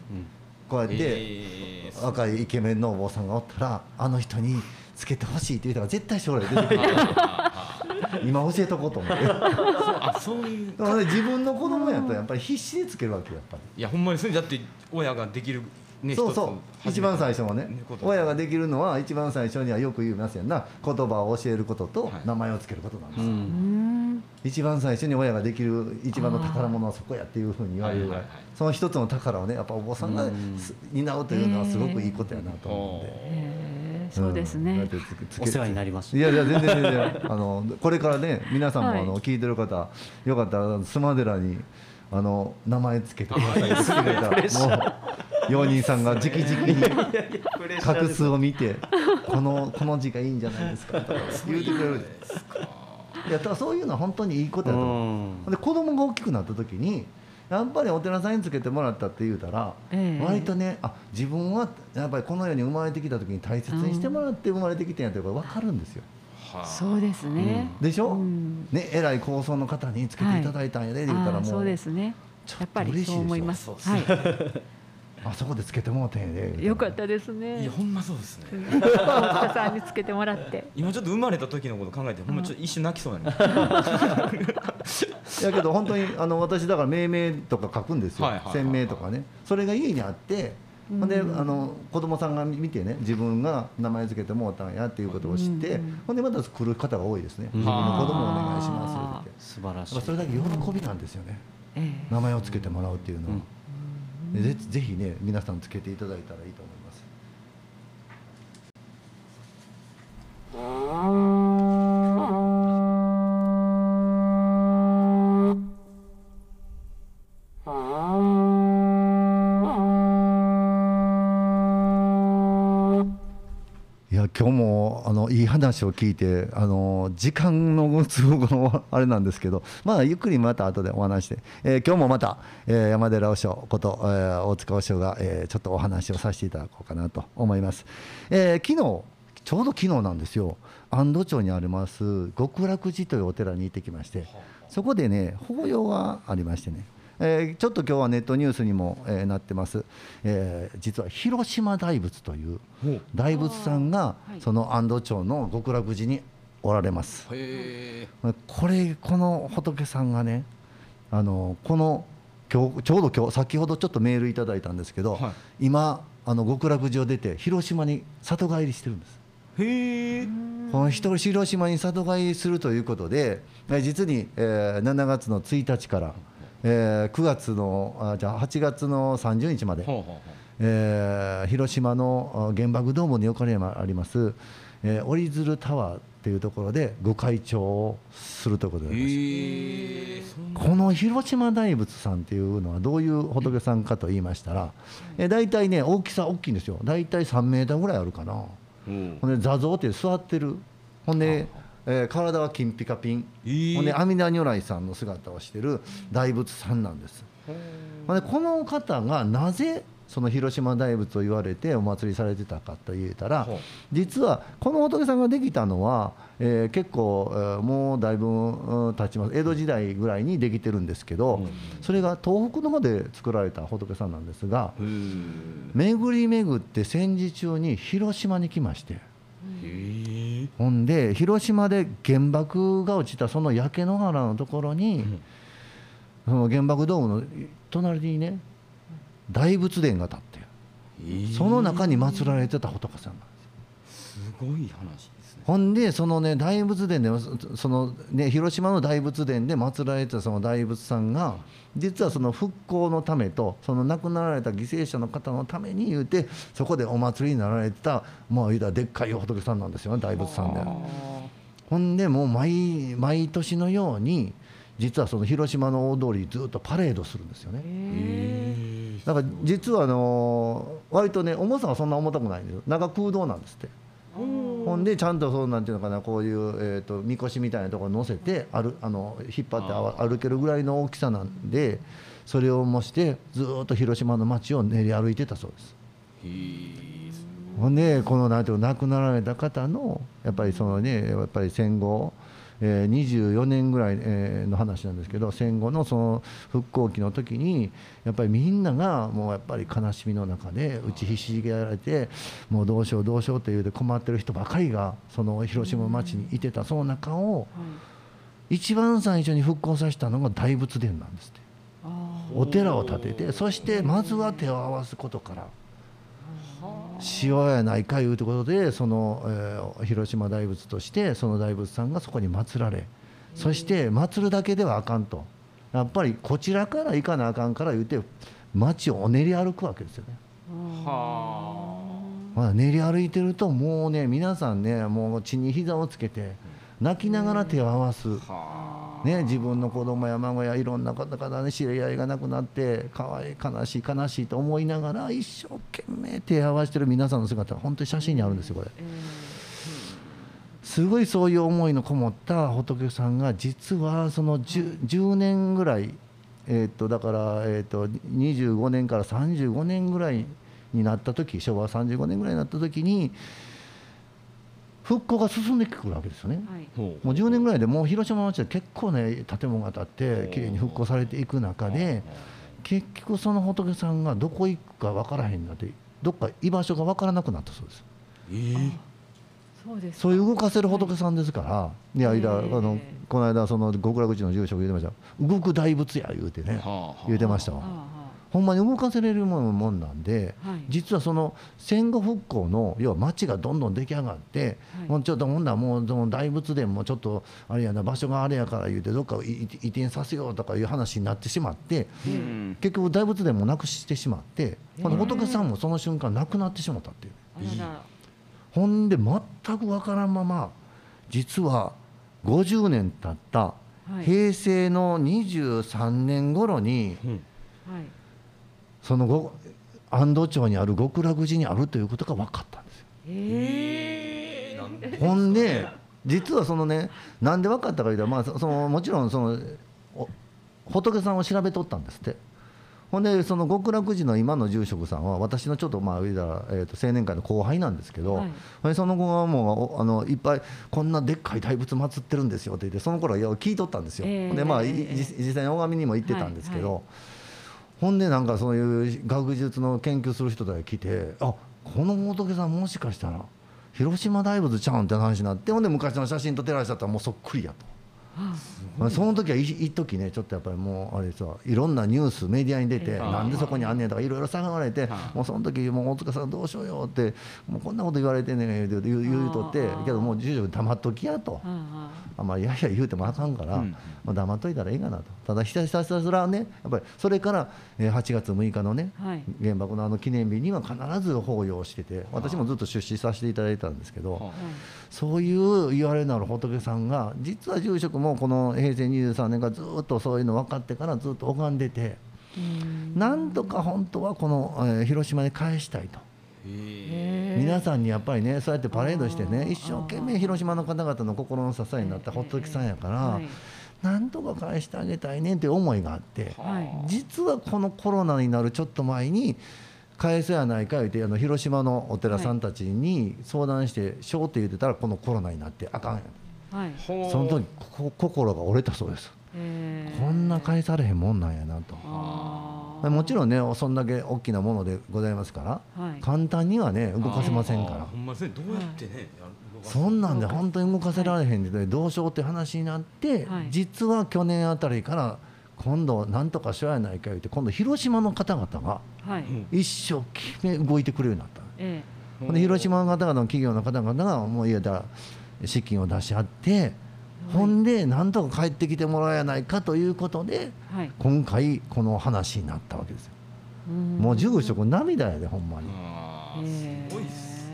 こうやってえー。若いイケメンのお坊さんがおったらあの人につけてほしいっていう人が絶対将来出てくる。今教えとこうと思って。あそういうらね自分の子供やったらやっぱり必死でつけるわけよやっぱり。いやほんまにそれだって親ができるねそうそう。一番最初はね。親ができるのは一番最初にはよく言いますよな。言葉を教えることとはい。名前をつけることなんですよ、うーん。一番最初に親ができる一番の宝物はそこやっていうふうに言われる。その一つの宝をねやっぱお坊さんがす担うというのはすごくいいことやなと思うんで。へえそうですね。お世話になりましたいやいや全然全然。あのこれからね皆さんもはい。あの聞いてる方よかったら須磨寺にあの名前つけてください。ってつけたらもう用人さんが直々に画数を見てこのこの字がいいんじゃないですかとか言うてくれるいやだからそういうのは本当にいいことやと思う。で子供が大きくなった時にやっぱりお寺さんにつけてもらったって言うたら、ええ。割とねあ自分はやっぱりこの世に生まれてきた時に大切にしてもらって生まれてきてんやということが分かるんですよ。はあ。そうですね。でしょ、うん。ね偉い高僧の方につけていただいたんやで、言うたらもう。そうですね。ちょっやっぱりそう思います。はい。あそこでつけてもらったんやでよかったですいねや。ほんまそうですね。大塚さんにつけてもらって。今ちょっと生まれた時のこと考えてほんまちょっと一瞬泣きそうにな やけど本当にあの私だから命名とか書くんですよ、はいはいはいはい。鮮明とかね。それが家にあってほんであの子供さんが見てね自分が名前付けてもうたんやっていうことを知って、うん。ほんでまた来る方が多いですね、うん。自分の子供をお願いしますって素晴らしい。それだけ喜びなんですよね。ええ。名前を付けてもらうっていうのは、でぜぜひね皆さんつけていただいたらいいと思います今日もあのいい話を聞いてあの時間の都合のあれなんですけどまあゆっくりまた後でお話して、えー今日もまた、えー山寺和尚こと、えー大塚和尚が、えちょっとお話をさせていただこうかなと思います、え昨日ちょうど昨日なんですよ。安堵町にあります極楽寺というお寺に行ってきましてそこでね法要がありましてねえーちょっと今日はネットニュースにも、えーなってます、えー実は広島大仏という大仏さんがはい。その安堵町の極楽寺におられます。へこれこの仏さんがねあのこの今日ちょうど今日先ほどちょっとメールいただいたんですけど、はい。今あの極楽寺を出て広島に里帰りしてるんです。えへえこの人広島に里帰りするということで、えー実に、えー7月の1日から、えー9月のあじゃあ8月の30日まで、えー広島のあ原爆ドームに横にあります、えー折り鶴タワーっていうところでご会長をするということでございます。ええそんなこの広島大仏さんっていうのはどういう仏さんかと言いましたら、え大体ね大きさ大きいんですよ。大体3メーターぐらいあるかな。うん。ほんで座像って座ってる。ほんで、えー体は金ピカピン、えーほんで阿弥陀如来さんの姿をしてる大仏さんなんです。ほんでこの方がなぜその広島大仏と言われてお祭りされてたかと言うたら実はこの仏さんができたのは、えー結構、えーもうだいぶうん経ちます。江戸時代ぐらいにできてるんですけど、それが東北の方で作られた仏さんなんですが巡り巡って戦時中に広島に来まして。ほんで広島で原爆が落ちたその焼け野原のところに、その原爆ドームの隣にね大仏殿が建ってえー。その中に祀られてた仏さんなんですすごい話ほんでそのね大仏殿でそそのね広島の大仏殿で祀られてたその大仏さんが実はその復興のためとその亡くなられた犠牲者の方のために言うてそこでお祭りになられてたまあ言うたらでっかい仏さんなんですよね大仏さんで。ほんでもう毎毎年のように実はその広島の大通りずっとパレードするんですよね。へだから実はあの割とね重さはそんな重たくないんですよ中空洞なんですって。ほんでちゃんとそうなんていうのかなこういう、えー、とみこしみたいなところに乗せてあるあの引っ張って歩けるぐらいの大きさなんでそれを模してずっと広島の街を練り歩いてたそうです。ほんでこのなんていうの亡くなられた方のやっぱりそのねやっぱり戦後、えー24年ぐらいえの話なんですけど戦後のその復興期の時にやっぱりみんながもうやっぱり悲しみの中で打ちひしげられてもうどうしようどうしようって言うて困ってる人ばかりがその広島町にいてたその中を一番最初に復興させたのが大仏殿なんですって。お寺を建ててそしてまずは手を合わすことからしようやないかいうとことでその、えー広島大仏としてその大仏さんがそこに祀られそして祀るだけではあかんとやっぱりこちらから行かなあかんから言うて町を練り歩くわけですよね。まあ、練り歩いてるともうね皆さんねもう地に膝をつけて泣きながら手を合わす。ね、自分の子供や孫やいろんな方々ね知り合いが亡くなってかわい悲しい悲しいと思いながら一生懸命手を合わせてる皆さんの姿が本当に写真にあるんですよこれ。すごいそういう思いのこもった仏さんが実はその 10, 10年ぐらい、えー、とだから、えー、と25年から35年ぐらいになった時昭和35年ぐらいになった時に復興が進んでくるわけですよね。はい。もう10年ぐらいでもう広島町で結構ね建物が建ってきれいに復興されていく中で結局その仏さんがどこ行くか分からへんなってどっか居場所が分からなくなったそうです。えー。そうですか。そういう動かせる仏さんですからいやい。やあのこの間その極楽寺の住職言ってました。動く大仏や言うてねはあはあ。言うてましたわ。あほんまに動かせれるもんもんなんで、はい。実はその戦後復興の要は町がどんどん出来上がって、はい。もうちょっとほんならもうその大仏殿もちょっとあれやな場所があれやから言うてどっかいい移転させようとかいう話になってしまって、うん。結局大仏殿もなくしてしまって、この仏さんもその瞬間なくなってしまったっていう。ほんで全くわからんまま実は50年経ったはい。平成の23年頃にうんはいそのご安堵町にある極楽寺にあるということが分かったんですよ。ええほんで実はそのねなんで分かったか言うたら、まあ、そそのもちろんそのお仏さんを調べとったんですって。ほんでその極楽寺の今の住職さんは私のちょっとまあ言うたら、えー、と青年会の後輩なんですけど、はいその子がもうおあのいっぱいこんなでっかい大仏祀ってるんですよって言ってその頃はいや聞いとったんですよ。ええほんでまあ、いええ実実際に大神にも行ってたんですけど、はいほんでなんかそういう学術の研究する人たちが来てあこの仏さんもしかしたら広島大仏ちゃうんって話になってほんで昔の写真と照らしちゃったらもうそっくりやと。まあその時はい一時ねちょっとやっぱりもうあれさいろんなニュースメディアに出て、ええなんでそこにあんねんとかいろいろ騒がれて、はい。もうその時もう大塚さんどうしようよってもうこんなこと言われてんねん言うて言う言うとってけどもう住職黙っときやと。ああん。まりやや言うてもあかんから、うんまあ、黙っといたらいいかなと。ただひたひたすらねやっぱりそれから、えー8月6日のねあはい原爆のあの記念日には必ず法要してて私もずっと出資させていただいたんですけど、はそういう言われのある仏さんが実は住職もこの平成23年からずっとそういうの分かってからずっと拝んでてうん。なんとか本当はこの、えー広島に返したいと。皆さんにやっぱりねそうやってパレードしてね一生懸命広島の方々の心の支えになった仏さんやから、はい。なんとか返してあげたいねんっていう思いがあってはい。実はこのコロナになるちょっと前に返せやないか言ってあの広島のお寺さんたちに相談して「しょう」って言ってたらこのコロナになってあかんやん。はい。その時こ心が折れたそうです。こんな返されへんもんなんやなと。もちろんねそんだけ大きなものでございますからはい。簡単にはね動かせませんから。ほんまですねどうやってね、やる動か。すそんなんで本当に動かせられへんで、どうしようって話になって、はい。実は去年あたりから今度なんとかしようやないか言って今度広島の方々がはい。一生懸命動いてくれるようになった。んで広島の方々の企業の方々がもう言えたら資金を出し合って、ほんでなんとか帰ってきてもらえやないかということでえはい。今回この話になったわけですよ、うん。もう住職涙やでほんまに。すごいっす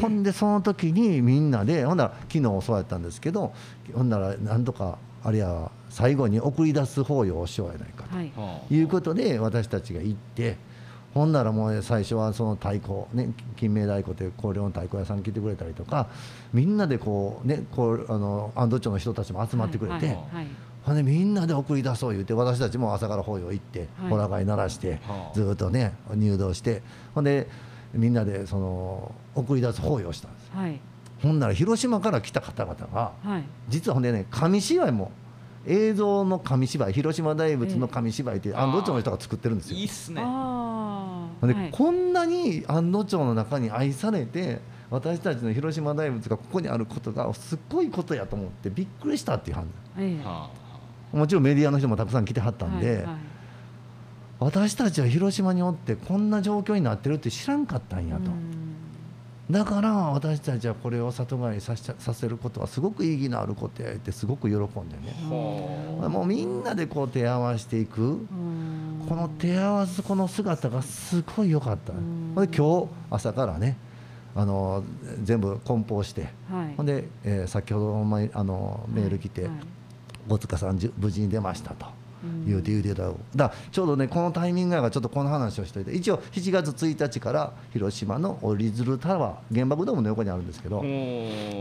ほんでその時にみんなでほんなら昨日そうやったんですけどほんならなんとかあれや最後に送り出す法要をしようやないかはい。はということで私たちが行ってほんならもう最初はその太鼓ね金明太鼓って高陵の太鼓屋さん来てくれたりとかみんなでこうねこうあの安堵町の人たちも集まってくれて、はいはいほんでみんなで送り出そう言って私たちも朝から法要行ってはい。ほら貝鳴らしてはあ。ずっとね入道してほんでみんなでその送り出す法要をしたんです。はいほんなら広島から来た方々がはい。実はほんでね紙芝居も映像の紙芝居広島大仏の紙芝居って安堵町の人が作ってるんですよ。いいっすね。あほんで、あはい。こんなに安堵町の中に愛されて私たちの広島大仏がここにあることがすっごいことやと思ってびっくりしたっていう話えもちろんメディアの人もたくさん来てはったんで、はいはい。私たちは広島におってこんな状況になってるって知らんかったんやと、うんだから私たちはこれを里帰りさせさせることはすごく意義のあることやってすごく喜んでね。もうみんなでこう手合わしていく。うん。この手合わすこの姿がすごい良かった。で今日朝からねあの全部梱包して。はい。ほんで、えー先ほどあのメール来てはい「大塚さん無事に出ました」と。うん言うて言うてただからちょうどねこのタイミングやからちょっとこの話をしといて。一応7月1日から広島の折り鶴タワー原爆ドームの横にあるんですけど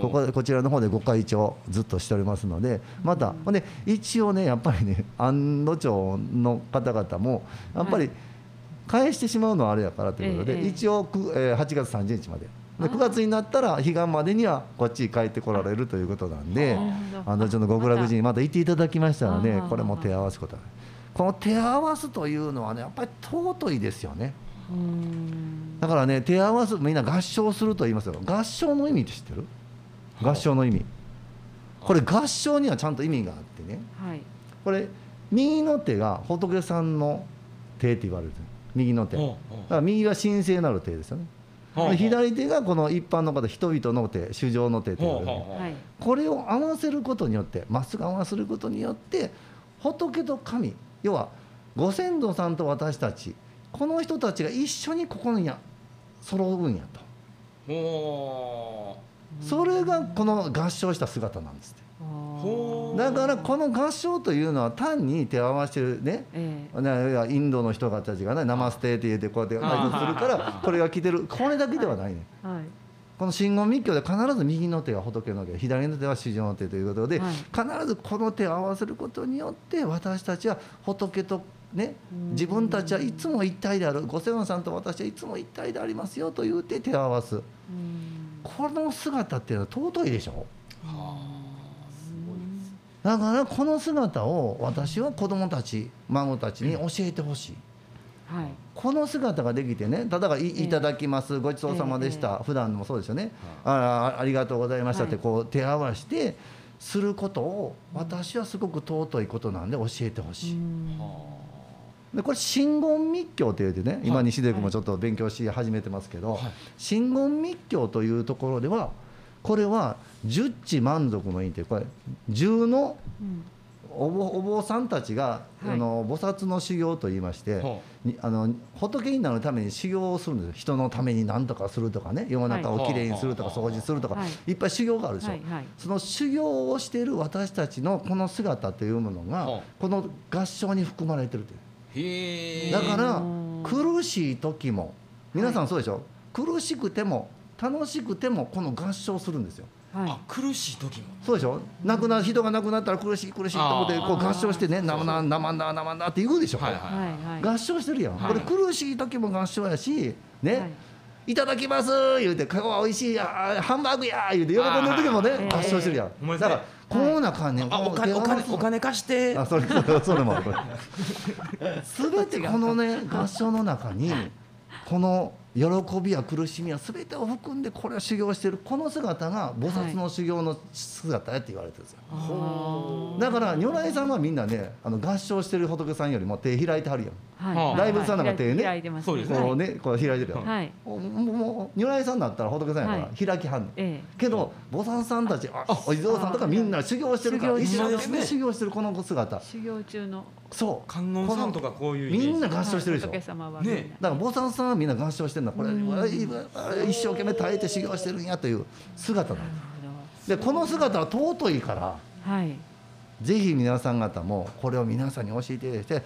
こここちらの方でご会長ずっとしておりますのでまたほんで一応ねやっぱりね安堵町の方々もやっぱりはい。返してしまうのはあれやからということで、ええ一応く、えー8月30日までであ9月になったら彼岸までにはこっちに帰ってこられるということなんでなるほど安堵町の極楽寺にまた。行っていただきましたらねあこれも手合わすことがこの手合わすというのはねやっぱり尊いですよね。うん。だからね手合わすみんな合唱すると言いますよ。合唱の意味って知ってる？合唱の意味。これ合唱にはちゃんと意味があってね。はい。これ右の手が仏さんの手って言われる。んです右の手。だから右は神聖なる手ですよね左手がこの一般の方人々の手衆生の手って言われるんではい。これを合わせることによってまっすぐ合わせることによって仏と神要はご先祖さんと私たちこの人たちが一緒にここにや揃うんやと。ほそれがこの合唱した姿なんですだからこの合唱というのは単に手を合わせてるねええ。ねインドの人たちがね「ナマステ」って言ってこうやって挨拶するからこれが来てるこれだけではないねはい。この真言密教で必ず右の手が仏の手左の手は主情の手ということで、はい。必ずこの手を合わせることによって私たちは仏とね自分たちはいつも一体であるご先祖さんと私はいつも一体でありますよと言って手を合わす。うん。この姿っていうのは尊いでしょ？だからこの姿を私は子供たち孫たちに教えてほしい。はい。この姿ができてね、ただがいええ。いただきます、ごちそうさまでした、え普段もそうですよね、ああありがとうございましたってはい。こう手合わせて、することを私はすごく尊いことなんで教えてほしい。でこれ真言密教というてね今西出君もちょっと勉強し始めてますけど、はい。真言密教というところではこれは十地満足の意ってこれ十のうん。お坊お坊さんたちが、はい。あの菩薩の修行といいまして、あの仏になるために修行をするんですよ。人のために何とかするとかね世の中をきれいにするとかはい掃除するとか、はい。い、っぱい修行があるでしょ、はいはい。その修行をしている私たちのこの姿というものが、はこの合唱に含まれてるという。だからうん。苦しい時も皆さんそうでしょ、苦しくても楽しくてもこの合唱するんですよ。はい。あ苦しい時も。そうでしょ？亡くな人が亡くなったら苦しい苦しいと思ってこう合唱してね「生な生んだ生んだ」って言うでしょ、はいはい合唱してるやん、はい。これ苦しい時も合唱やしね、はい。いただきます言うて、かわ美味しいや、あハンバーグや言うて、喜んでる時もね合唱してるやん。だから、この中に、あお金お金お金貸して。あ、それ、そ れそれもある。すべてこのね、合唱の中に、この喜びや苦しみやすべてを含んで、これは修行してる、この姿が菩薩の修行の姿やって言われてるんですよ。あだから、如来さんはみんなね、あの合唱してる仏さんよりも手開いてはるやん。ーはあ。大仏さんなんか手ね。開いてますそうですね。こうね、こう開いてるやん。はい。もうもう如来さんだったら仏さんやから開きはんねん、えけど菩薩さんたちあお地蔵さんとかみんな修行してるから修行一生懸命修行してるこの姿え修行中のそう観音さんとかこういうみんな合唱してるでしょ、ねだから菩薩さんはみんな合唱してるのはこれ一生懸命耐えて修行してるんやという姿なんですでこの姿は尊いからはいぜひ皆さん方もこれを皆さんに教えていただいて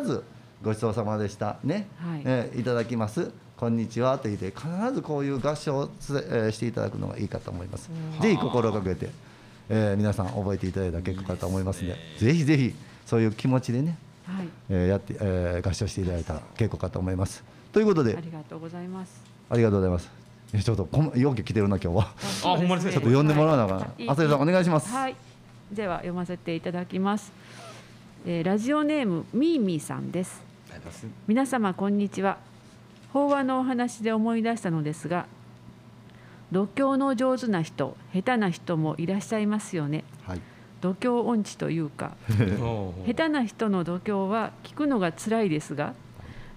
必ずごちそうさまでした。ね、はい。えーいただきます。こんにちは。と言って必ずこういう合唱をつ、えーしていただくのがいいかと思います。ぜひ心がけて、えー皆さん覚えていただいたら結構かと思いますのでぜひぜひそういう気持ちでね、はい。えーやって、えー合唱していただいたら結構かと思います。ということでありがとうございます。ありがとうございます。えちょっとこん容器来てるな今日は。あほんまですね。ちょっと呼んでもらわなあかん。はい。あさりさんお願いします。はい。では読ませていただきます、えーラジオネームみーみーさんですます。皆様こんにちは。法話のお話で思い出したのですが度胸の上手な人下手な人もいらっしゃいますよね。はい。度胸音痴というか 下手な人の度胸は聞くのが辛いですが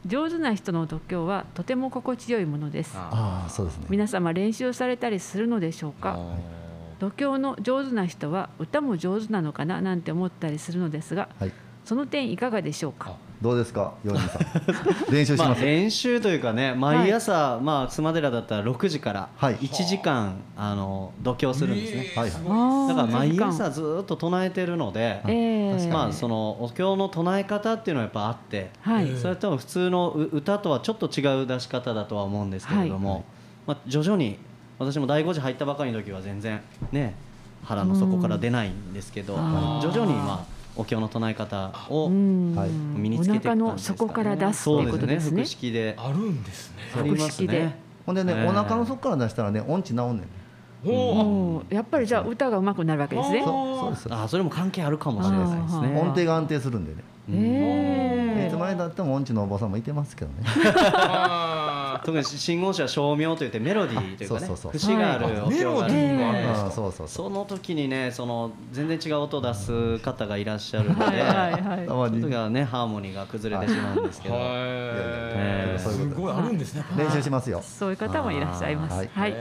上手な人の度胸はとても心地よいものです。ああそうですね。皆様練習されたりするのでしょうか？度胸の上手な人は歌も上手なのかななんて思ったりするのですがはい。その点いかがでしょうかどうですかヨニさん？練習します、練習というかね毎朝、まあ、須磨寺だったら6時からはい。1時間、あの度胸するんですね、はいはい。だから毎朝ずっと唱えてるので、ええまあ、そのお経の唱え方っていうのはやっぱあって、はい。それは多分普通のう歌とはちょっと違う出し方だとは思うんですけれども、まあ、徐々に私も第5次入ったばかりの時は全然ね腹の底から出ないんですけど、徐々にまあお経の唱え方を身につけていくお腹の感じですかね。底から出すということですね。そうですね。腹式で。あるんですね。腹式で。ねほんでね、ええ。お腹の底から出したらね音痴治んねん。ねおやっぱりじゃあ歌が上手くなるわけですね。あそうそうです。あそれも関係あるかもしれないですね。音程が安定するんでね、ええいつまでたっても音痴のおばさんもいてますけどね あ特に真言宗は称名といってメロディーというかねあそうそうそう。節があるメロディーがあるんですそうそうそう。その時にねその全然違う音を出す方がいらっしゃるので、その時はねハーモニーが崩れてしまうんですけど、はい。えーすごい。あるんですね練習しますよそうい。う方もい。らっしゃい。ますははい。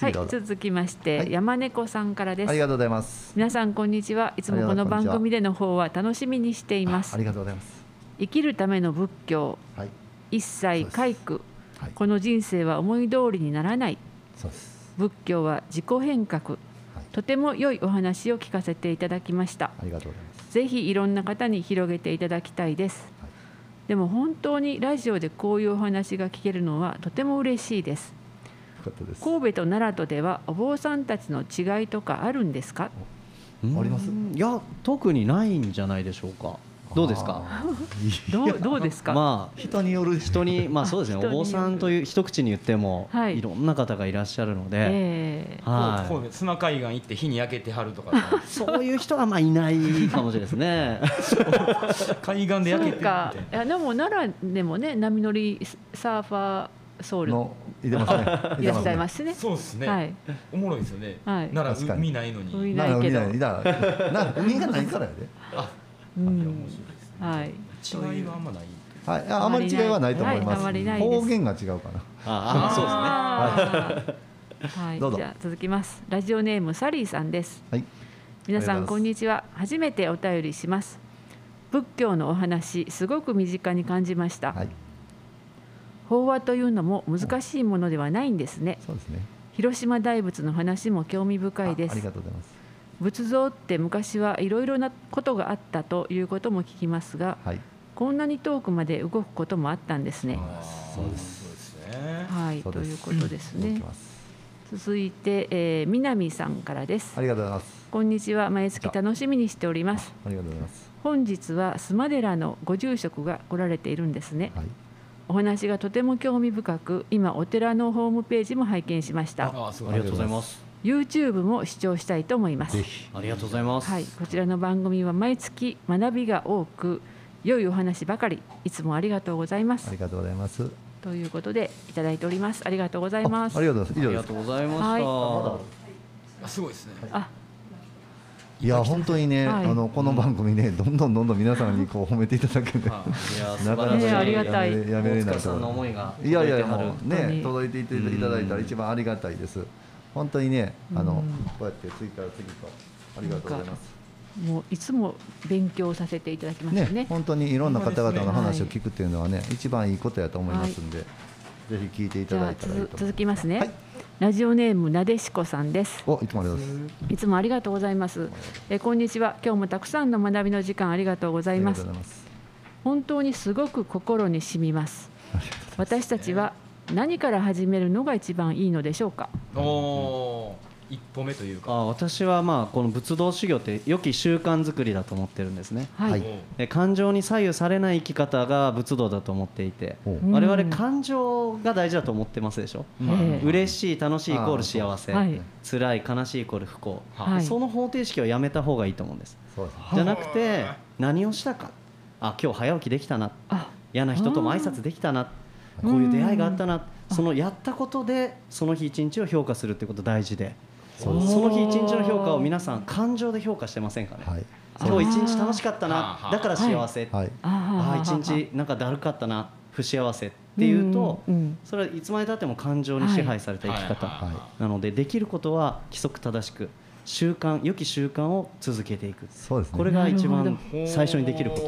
はい。続きまして、はい。山猫さんからですありがとうござい。ます皆さんこんにちはい。つもこの番組での方は楽しみにしてい。ますありがとうござい。ます生きるための仏教はい一切皆苦はい。この人生は思い通りにならない。仏教は自己変革。はい。とても良いお話を聞かせていただきました。ありがとうございます。ぜひいろんな方に広げていただきたいです、はい。でも本当にラジオでこういうお話が聞けるのはとても嬉しいです。神戸と奈良とではお坊さんたちの違いとかあるんですか？うんあります？いや特にないんじゃないでしょうかどうですか？どうどうですか、まあ人による。人にまあそうですね。お坊さんという一口に言っても、はい。い、ろんな方がいらっしゃるので、ええ。はい。こう砂海岸行って火に焼けてはるとか。そういう人はまあいないかもしれないですね。海岸で焼けてか。いやでも奈良でもね波乗りサーファー僧侶のいてますね。いらっしゃいまますね。そうですね、はい。おもろいですよね、はい。なら確かに海ないのに。海なないけど。海ない。だな海がないからやでうん。はい。違いはあんまないはいああまり違いはないと思いますはいあまりないです方言が違うかなああそうですねはい。どうぞじゃあ続きます。ラジオネームサリーさんです。はい皆さんこんにちは。初めてお便りします。仏教のお話すごく身近に感じました。はい法話というのも難しいものではないんですね。そうですね広島大仏の話も興味深いであありす。がとうございます仏像って昔はいろいろなことがあったということも聞きますが、はいこんなに遠くまで動くこともあったんですね。はい、ということですね続いて、えー、南さんからですあ。りがとうございますこんにちは。毎月楽しみにしております。ありがとうございます本日は須磨寺のご住職が来られているんですね。はいお話がとても興味深く、今お寺のホームページも拝見しました。ありがとうございます YouTube も視聴したいと思います。ぜ。ひ。ありがとうございます。はい、こちらの番組は毎月学びが多く良いお話ばかり。いつもありがとうございます。ありがとうございます。ということでいただいております。ありがとうございます。あありがとうございます。以上ですありがとうございました、はあすごいですね。あいや本当にね、はい。あのこの番組ねどんどんどんどん皆さんにこう褒めていただけて はいや素 なかなか晴らしい、ねありがたい。やめれない大塚さんの思いがいやいや届てはる。もうね届いていていただいたら一番ありがたいです本当にねあのうんこうやって次から次とありがとうございます。もういつも勉強させていただきますねよね。本当にいろんな方々の話はいを聞くっていうのはね一番いいことやと思いますんで、ぜひ聞いていただいたらいいと思い続きますね、はい。ラジオネームなでしこさんです。おいつもありがとうございます。いつもありがとうございます。えこんにちは。今日もたくさんの学びの時間ありがとうございます。本当にすごく心に染みます。私たちは何から始めるのが一番いいのでしょうか？お一歩目というか。あ私はまあこの仏道修行って良き習慣作りだと思ってるんですね。はい、はい。で感情に左右されない生き方が仏道だと思っていて。我々感情が大事だと思ってますでしょ？ええ嬉しい楽しいイコール幸せ。はい。辛い悲しいイコール不幸。はい。その方程式をやめた方がいいと思うんです。じゃなくて何をしたか？あ今日早起きできたな。あ。嫌な人とも挨拶できたなこういう出会いがあったな。そのやったことでその日一日を評価するってこと大事で。その日一日の評価を皆さん感情で評価してませんかね。はい。今日一日楽しかったはなあ。だから幸せ。はい。ああ一日なんかだるかったな。不幸せ。っていうとうんうん。それはいつまでたっても感情に支配された生き方はい。なのでできることは規則正しく習慣良き習慣を続けていく。そうですね。これが一番最初にできること。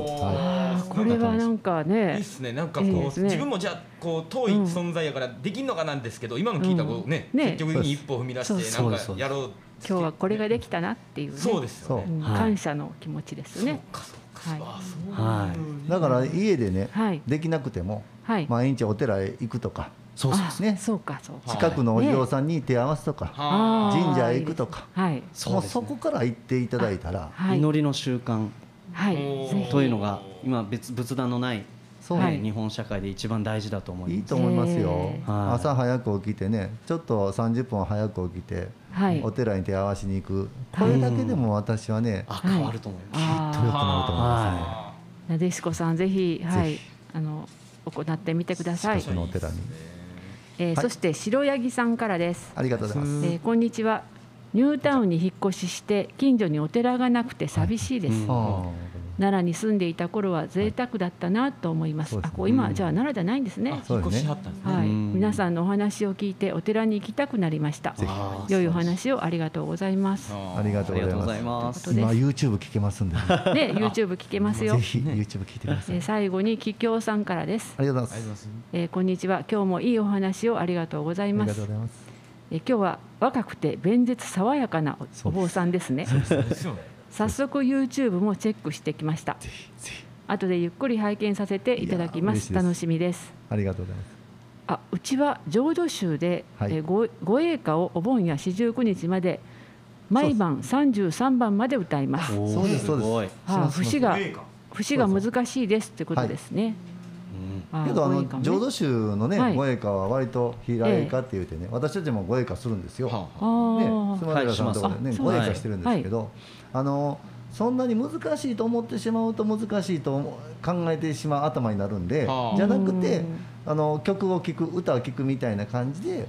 これはなんかいいねっすね。なんかこう、いいですね。自分もじゃあこう遠い存在やからできんのかなんですけど、今の聞いたこうね,、うん。ね積極的に一歩踏み出してなんかやろう今日はこれができたなっていうね。そうですよね。感謝の気持ちですね。そうかそうか、はい。あそうはい。だから家でね、はい。できなくてもはい。毎日お寺へ行くとかそうそうあねそうかそうか。近くのお嬢さんに手合わすとか、神社へ行くとかはい。もうそこから行っていただいたらはい。祈りの習慣。はい。というのが今別仏壇のないそう、はい日本社会で一番大事だと思います。いいと思いますよ、朝早く起きてねちょっと30分早く起きて、はい。お寺に手合わしに行く。これだけでも私はね、あ変わると思います。きっと良くなると思いまなでしこさんぜひはい。ぜひ。あの行ってみてください。近くのお寺にはい。えーそして白柳さんからです。ありがとうございます、えーこんにちは。ニュータウンに引っ越しして近所にお寺がなくて寂しいです、うん。あ奈良に住んでいた頃は贅沢だったなと思います、そうですね。あこう今じゃあ奈良じゃないんですね。そうですね引っ越しはったんですね、はい、うん皆さんのお話を聞いてお寺に行きたくなりました。良いお話をありがとうございます。ありがとうありがとうごございまざいます。ということ今 YouTube 聞けますんで、ね、ね YouTube 聞けますよ。ぜひ YouTube 聞いてください、えー最後に桔梗さんからです。ありがとうございまありがとうございます。えーこんにちは。今日もいいお話をありがとうございありますがとうございます。えー今日は若くて弁舌爽やかなおお坊さんですね。早速 YouTube もチェックしてきました。ぜひぜひ。後でゆっくり拝見させていただきます。楽しみです。ありがとうございますあうちは浄土宗で、はい。えーごご栄歌をお盆や四十九日まで毎晩33番まで歌います。そうです。そうです。ごいあー節が節が難しいですってことですね、あーけどあの浄土宗のね、はい。ご栄歌は割と平栄歌って言ってね、私たちもご栄歌するんですよ。はね、あー。須磨寺さんとかでね、はい。ご栄歌してるんですけど、あのそんなに難しいと思ってしまうと難しいと思う考えてしまう頭になるんではあ。じゃなくてうんあの曲を聴く歌を聴くみたいな感じで、ね、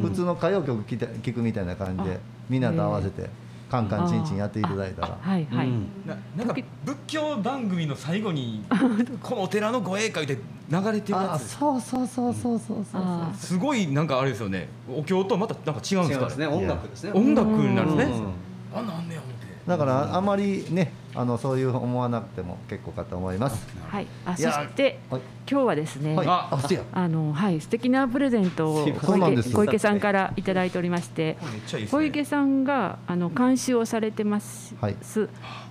普通の歌謡曲聴くみたいな感じでみんなと合わせてカンカンチンチンやっていただいたら。はいはい、うん。ななんか仏教番組の最後に このお寺のご栄華で流れてるあやつ。そうそうそうそうそうそうあすごいなんかあれですよね。お経とまたなんか違うんですかね。音楽ですね。音楽になるね。うん。あなんでやだからあまりねあのそういう思わなくても結構かと思います。はい、あそしてはい。今日はですね、はい。あああのはい素敵なプレゼントを小池小池さんからいただいておりまして小池さんがあの監修をされてます、はい。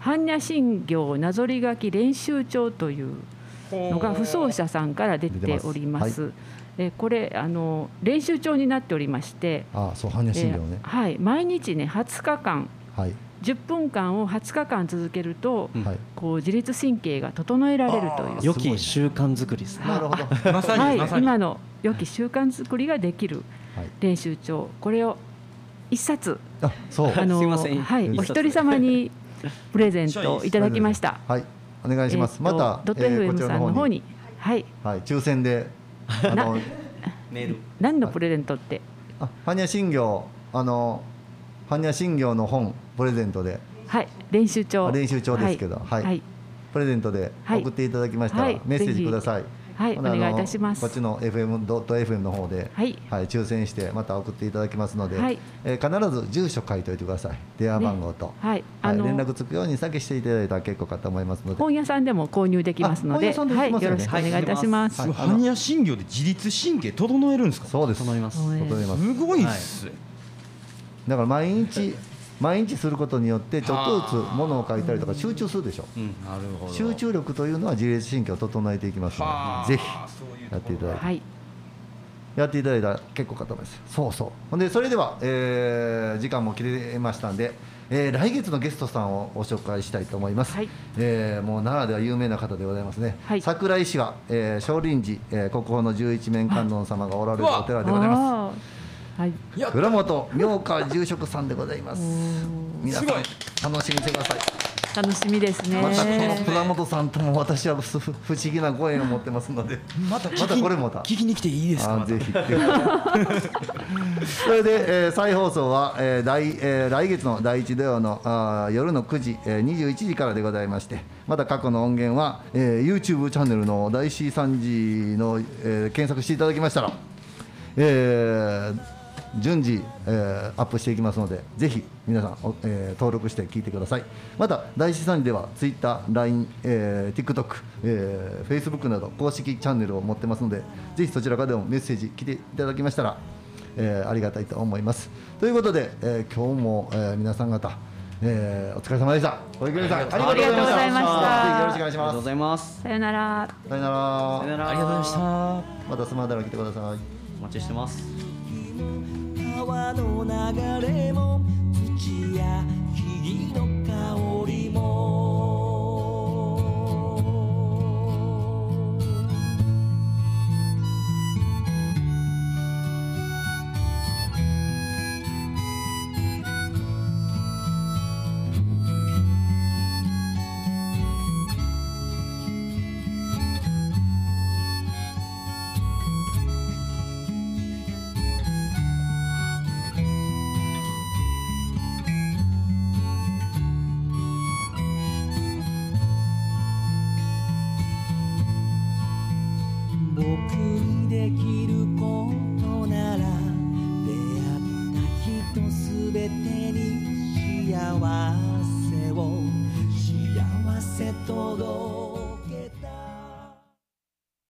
般若心経なぞり書き練習帳というのが不走者さんから出ております。えこれあの練習帳になっておりまして、あそう般若心経ね。え、はい。毎日ね20日間はい10分間を20日間続けると、うん。はい。こう自律神経が整えられるという。良き習慣作りですね。なるほど。はまさに、はい。まさに。今の良き習慣作りができるい。練習帳これを一冊あそう。あのすいません。はい。お一人様にプレゼントいただきました。はい。お願いします、えーとまたドットえー FM さんの方に。はい。はい。抽選であのメール。何のプレゼントって？あ般若心経。あの般若心経の本プレゼントで。はい練習帳。あ練習帳ですけど。はい。はい。プレゼントではい。送っていただきましたら、はい。メッセージください。はいお願いいたします。こっちの FM ドット FM の方で、はい。抽選してまた送っていただきますので、はい。えー必ず住所書いておいてください。電話番号と、はい。はい。あの連絡つくように先していただいたら結構かと思います。ので。本屋さんでも購入できますのであ本屋さんでではいきますよね。よろしくお願いいたします。はい。般若心経で自律神経整えるんですかそうです。整い。ますはい。整い。ます。すごい。っす、だから毎日毎日することによってちょっとずつものを書いたりとか集中するでしょ。うんなるほど。集中力というのは自律神経を整えていきますはあので、ぜひやっていただいて。はい。やっていただいたら結構かと思います。そうそう。ほんでそれでは、えー時間も切れましたんで、えー来月のゲストさんをご紹介したいと思います、はい。えーもう奈良では有名な方でございますね、はい。桜井市は、えー少林寺、えー国宝の十一面観音様がおられるお寺でございまあーはい。倉本明華住職さんでございます。皆さん楽しみにしてください。楽しみですね。またこの倉本さんとも私は不不思議なご縁を持ってますので。またまたこれもだ。聞きに来ていいですか？ぜひ。それで、えー再放送は、えー来えー来月の第1土曜のあー夜の9時、えー21時からでございましてまた過去の音源は、えー YouTube チャンネルの大 C 3時の、えー検索していただきましたら、えー順次、えーアップしていきますのでぜひ皆さん、おえー登録して聞いてください。また大師さんでは Twitter、LINE、えー TikTok、えー Facebook など公式チャンネルを持ってますのでぜひそちらからでもメッセージ来ていただきましたら、えーありがたいと思います。ということで、えー今日も、えー皆さん方、えーお疲れ様でした。小池さんありがとうございました。ありがとうございました。ぜひよろしくお願いします。ありがとうございます。さよなら。さよなら。さよなら。ありがとうございました。またスマーダラ来てください。お待ちしてます川の流れも土や木々の香り